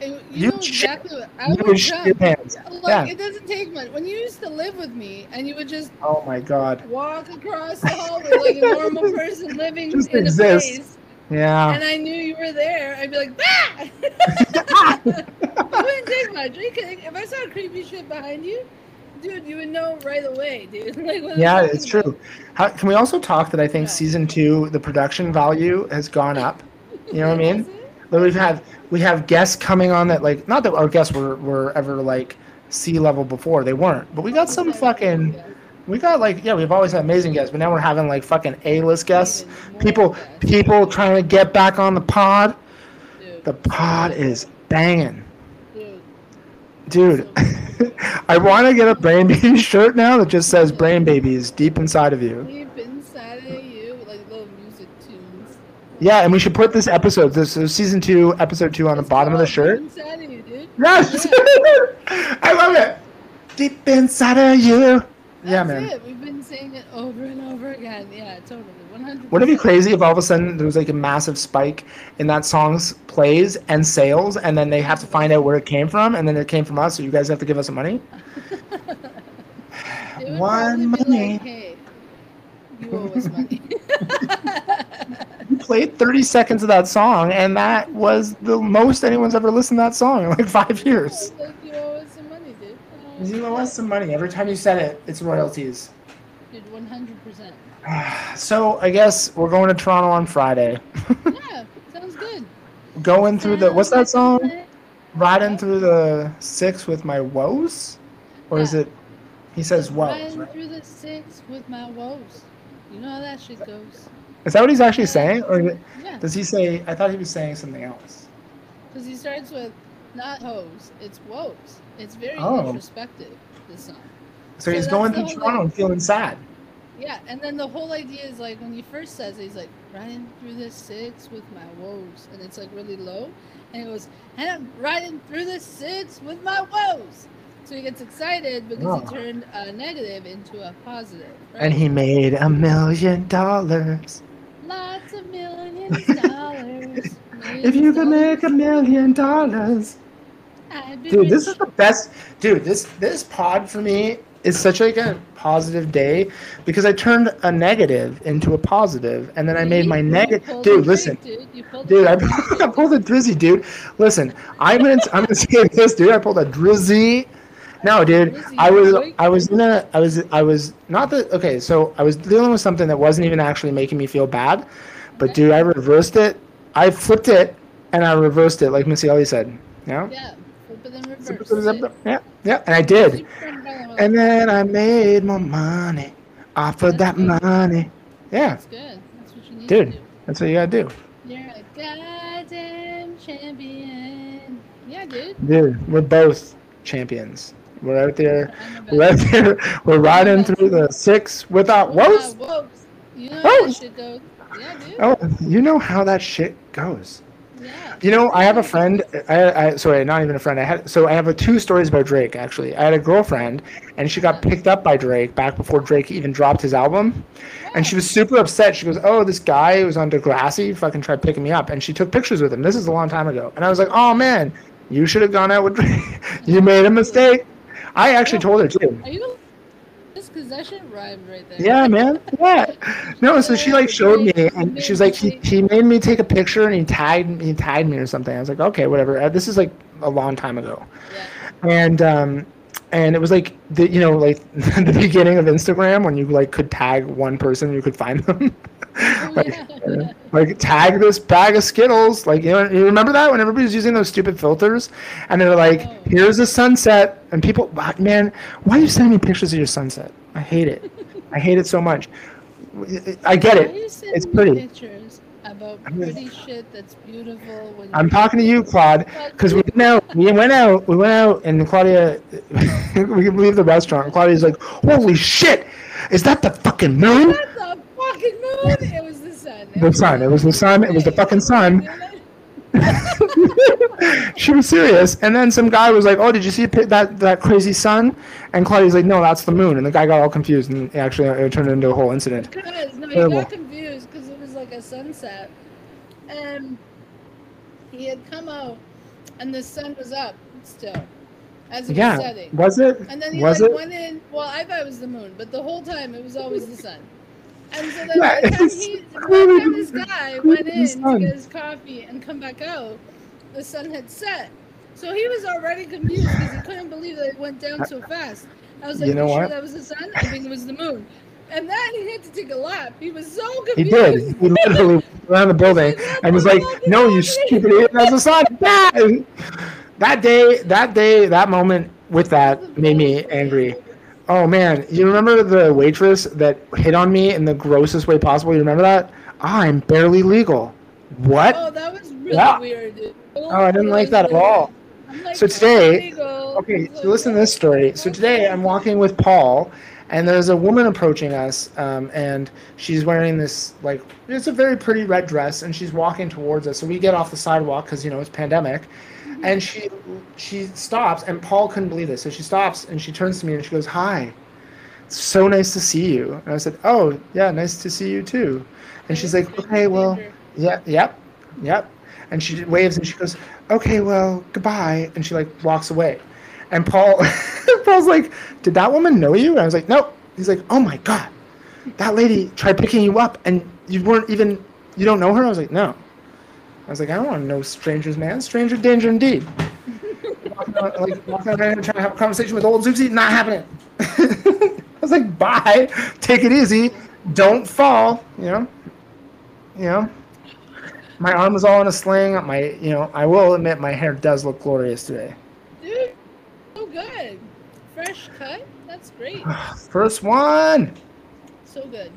And You you know exactly what I would would shit your jump. pants. Like Yeah. it doesn't take much. When you used to live with me, and you would just Oh my god. walk across the hallway like a normal person living Just in exist. a place, Yeah. and I knew you were there, I'd be like, bah! it wouldn't take much. Could- If I saw creepy shit behind you, dude, you would know right away, dude. Like, Yeah, it's true. How, can we also talk that I think Yeah. season two, the production value has gone up? You know what I mean? Like we've had we have guests coming on that like not that our guests were, were ever like sea level before they weren't, but we got oh, some fucking we got like yeah we've always had amazing guests, but now we're having like fucking A list guests. People people trying to get back on the pod. Dude, The pod is banging, dude. I want to get a brain baby shirt now that just says brain babies deep inside of you. Deep inside of you, like little music tunes. Yeah, and we should put this episode, this is season two, episode two, on the bottom of the shirt. Deep Inside of you, dude. Yes, I love it. Deep inside of you. Yeah, That's man. it. We've been saying it over and over again. Yeah, totally. 100 Wouldn't it be crazy if all of a sudden there was like a massive spike in that song's plays and sales, and then they have to find out where it came from, and then it came from us, so you guys have to give us some money? One money. Like, hey, you owe us money. You played 30 seconds of that song, and that was the most anyone's ever listened to that song in like five years. like, you owe us some money, dude. You owe us some money. Every time you said it, it's royalties. Dude, 100%. So I guess we're going to Toronto on Friday. Yeah, sounds good. going through the what's that song? Riding through the six with my woes, or is it? He says woes. Riding Right? through the six with my woes. You know how that shit goes. Is that what he's actually saying, or Yeah, does he say? I thought he was saying something else. because he starts with not hoes, it's woes. It's very Oh. introspective, this song. So, So he's going through Toronto and feeling sad. Yeah, and then the whole idea is like when he first says it, he's like, riding through the six with my woes, and it's like really low, and he goes, and I'm riding through the six with my woes. So he gets excited because Oh. he turned a negative into a positive. Right? And he made a million dollars. lots of millions of dollars. If you could make a million dollars. I'd Dude, this is the best. Dude, this this pod for me is such like a positive day because I turned a negative into a positive, and then I made my negative. Dude, listen, dude. Pulled dude, I, trick, I pulled a drizzy, dude. Listen, I'm gonna I'm gonna say this, dude. I pulled a drizzy. No, dude, I was. I was in a I was I was not the okay. So I was dealing with something that wasn't even actually making me feel bad, but dude, I reversed it. I flipped it and I reversed it, like Missy Elliott said. Yeah. Yeah, flip it reverse. Yeah, yeah, and I did. And then I made more money off of that money. Yeah, That's good. That's what you need Dude. to do. that's what you gotta do. You're a goddamn champion. Yeah, dude. Dude, we're both champions. We're out there. We're out there. We're riding through the six without woes. You know how that shit goes. Yeah, dude. Oh, you know how that shit goes. Yeah. You know, I have a friend. I, I sorry, not even a friend. I had so I have a, two stories about Drake. Actually, I had a girlfriend, and she got picked up by Drake back before Drake even dropped his album, and she was super upset. She goes, "Oh, this guy who was on Degrassi fucking tried picking me up," and she took pictures with him. This is a long time ago, and I was like, "Oh man, you should have gone out with Drake. you made a mistake." I actually told her too. Are you just because that shit rhymed right there? Yeah, man. Yeah. No, so she like showed me, and she was like, he, he made me take a picture, and he tagged he tied me or something. I was like, okay, whatever. Uh, This is like a long time ago, Yeah. and um, and it was like the you know like the beginning of Instagram when you like could tag one person, you could find them. like, yeah. like tag this bag of Skittles. Like you know, you remember that when everybody was using those stupid filters, and they're like, Oh. "Here's a sunset," and people, man, why are you sending me pictures of your sunset? I hate it. I hate it so much. I get it. It's pretty. Pictures about pretty shit that's beautiful. I'm talking to you, Claude, because we went out. We went out. We went out, and Claudia, we leave the restaurant. And Claudia's like, "Holy shit! Is that the fucking moon?" What the fucking moon? It was the sun. The sun. It was the sun. It was the fucking sun. she was serious, and then some guy was like, "Oh, did you see a that that crazy sun?" And Claudia's like, "No, that's the moon." And the guy got all confused, and actually, it turned into a whole incident. Because no, he Terrible. got confused because it was like a sunset, and he had come out, and the sun was up still, as it Yeah, was setting. was it? And then he was like it? went in. Well, I thought it was the moon, but the whole time it was always the sun. And so then Yeah, by the time he, by the time this guy went in to get his coffee and come back out, the sun had set. So he was already confused because he couldn't believe that it went down so fast. I was like, You know sure that was the sun? I think it was the moon. And then he had to take a lap. He was so confused. He did. He literally went around the building and was like, "No, you stupid idiot! That's the sun!" That that day, that day, that moment with that made me angry. Oh man, you remember the waitress that hit on me in the grossest way possible? You remember that? Ah, I'm barely legal. What? Oh, that was really Yeah. weird. Dude. Oh, I didn't like that at all. like, So today- Okay, so listen to this story. So today I'm walking with Paul, and there's a woman approaching us, um, and she's wearing this like it's a very pretty red dress, and she's walking towards us. So we get off the sidewalk because you know it's pandemic, and she she stops, and Paul couldn't believe this. So she stops and she turns to me and she goes, "Hi, It's so nice to see you." And I said, "Oh yeah, nice to see you too." And she's like, "Okay, well." Yeah, yep, yep. And she waves and she goes, "Okay, well, goodbye." And she like walks away. And Paul, Paul's like, "Did that woman know you?" And I was like, "Nope." He's like, "Oh my god, that lady tried picking you up, and you weren't even, you don't know her." I was like, "No." I was like, "I don't want to know strangers, man. Stranger danger indeed." walking like walking around trying to have a conversation with old Zuzi, not happening. I was like, "Bye, take it easy, don't fall," you know. You know my arm was all in a sling. My, you know, I will admit my hair does look glorious today. Dude, so good. Fresh cut. That's great. First one. So good.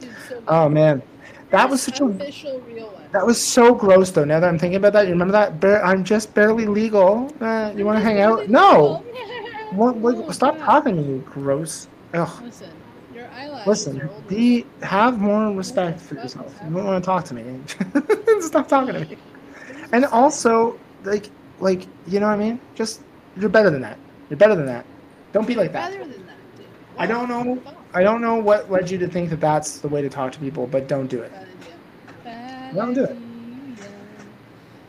Dude, so good. Oh man, that was First such a official real one. that was so gross though. Now that I'm thinking about that, you remember that? Bare, I'm just barely legal. Uh, you want to hang out? No. What, what, Oh, stop God. talking to me, gross. Ugh. Listen, Listen, be have more respect for yourself. You don't want to talk to me. Stop talking to me. And also, like, like you know what I mean? Just you're better than that. You're better than that. Don't be like that. Better than that, dude. I don't know. I don't know what led you to think that that's the way to talk to people, but don't do it. Bad idea. Bad Don't do it.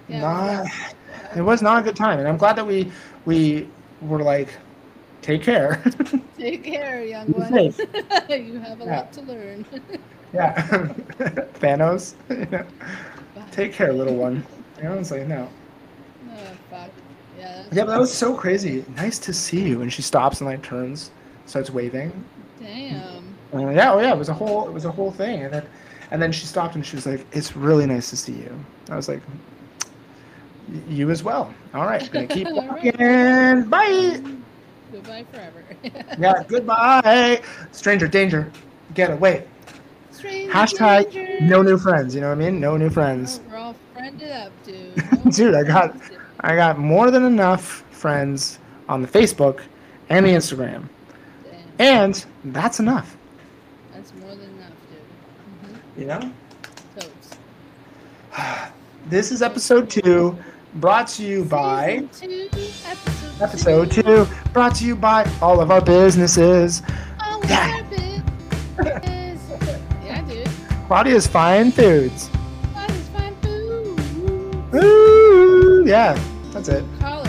Not, it was not a good time, and I'm glad that we we were like, take care. Take care, young Be one. you have a Yeah. lot to learn. yeah, Thanos. take care, little one. You know, it's like no. Oh, fuck. Yeah. Yeah, but that was so crazy. Nice to see you. And she stops and like turns, starts waving. Damn. Uh, yeah, oh yeah, it was a whole it was a whole thing. And then and then she stopped and she was like, "It's really nice to see you." I was like, "You as well." All right, gonna keep All right. walking. Bye. Goodbye forever. Yeah, goodbye. Stranger danger. Get away. Stranger Hashtag danger. no new friends. You know what I mean? No new friends. Oh, we're all friended up, dude. No Dude, I got- dude. I got more than enough friends on the Facebook and the Instagram, Damn. and that's enough. That's more than enough, dude. You know. Mm-hmm. Totes. This is episode two, brought to you by two, episode, episode two, brought to you by all of our businesses. Oh, Yeah. yeah. yeah, dude. Claudia's Fine Foods. Is fine food. Ooh, yeah, that's it. Call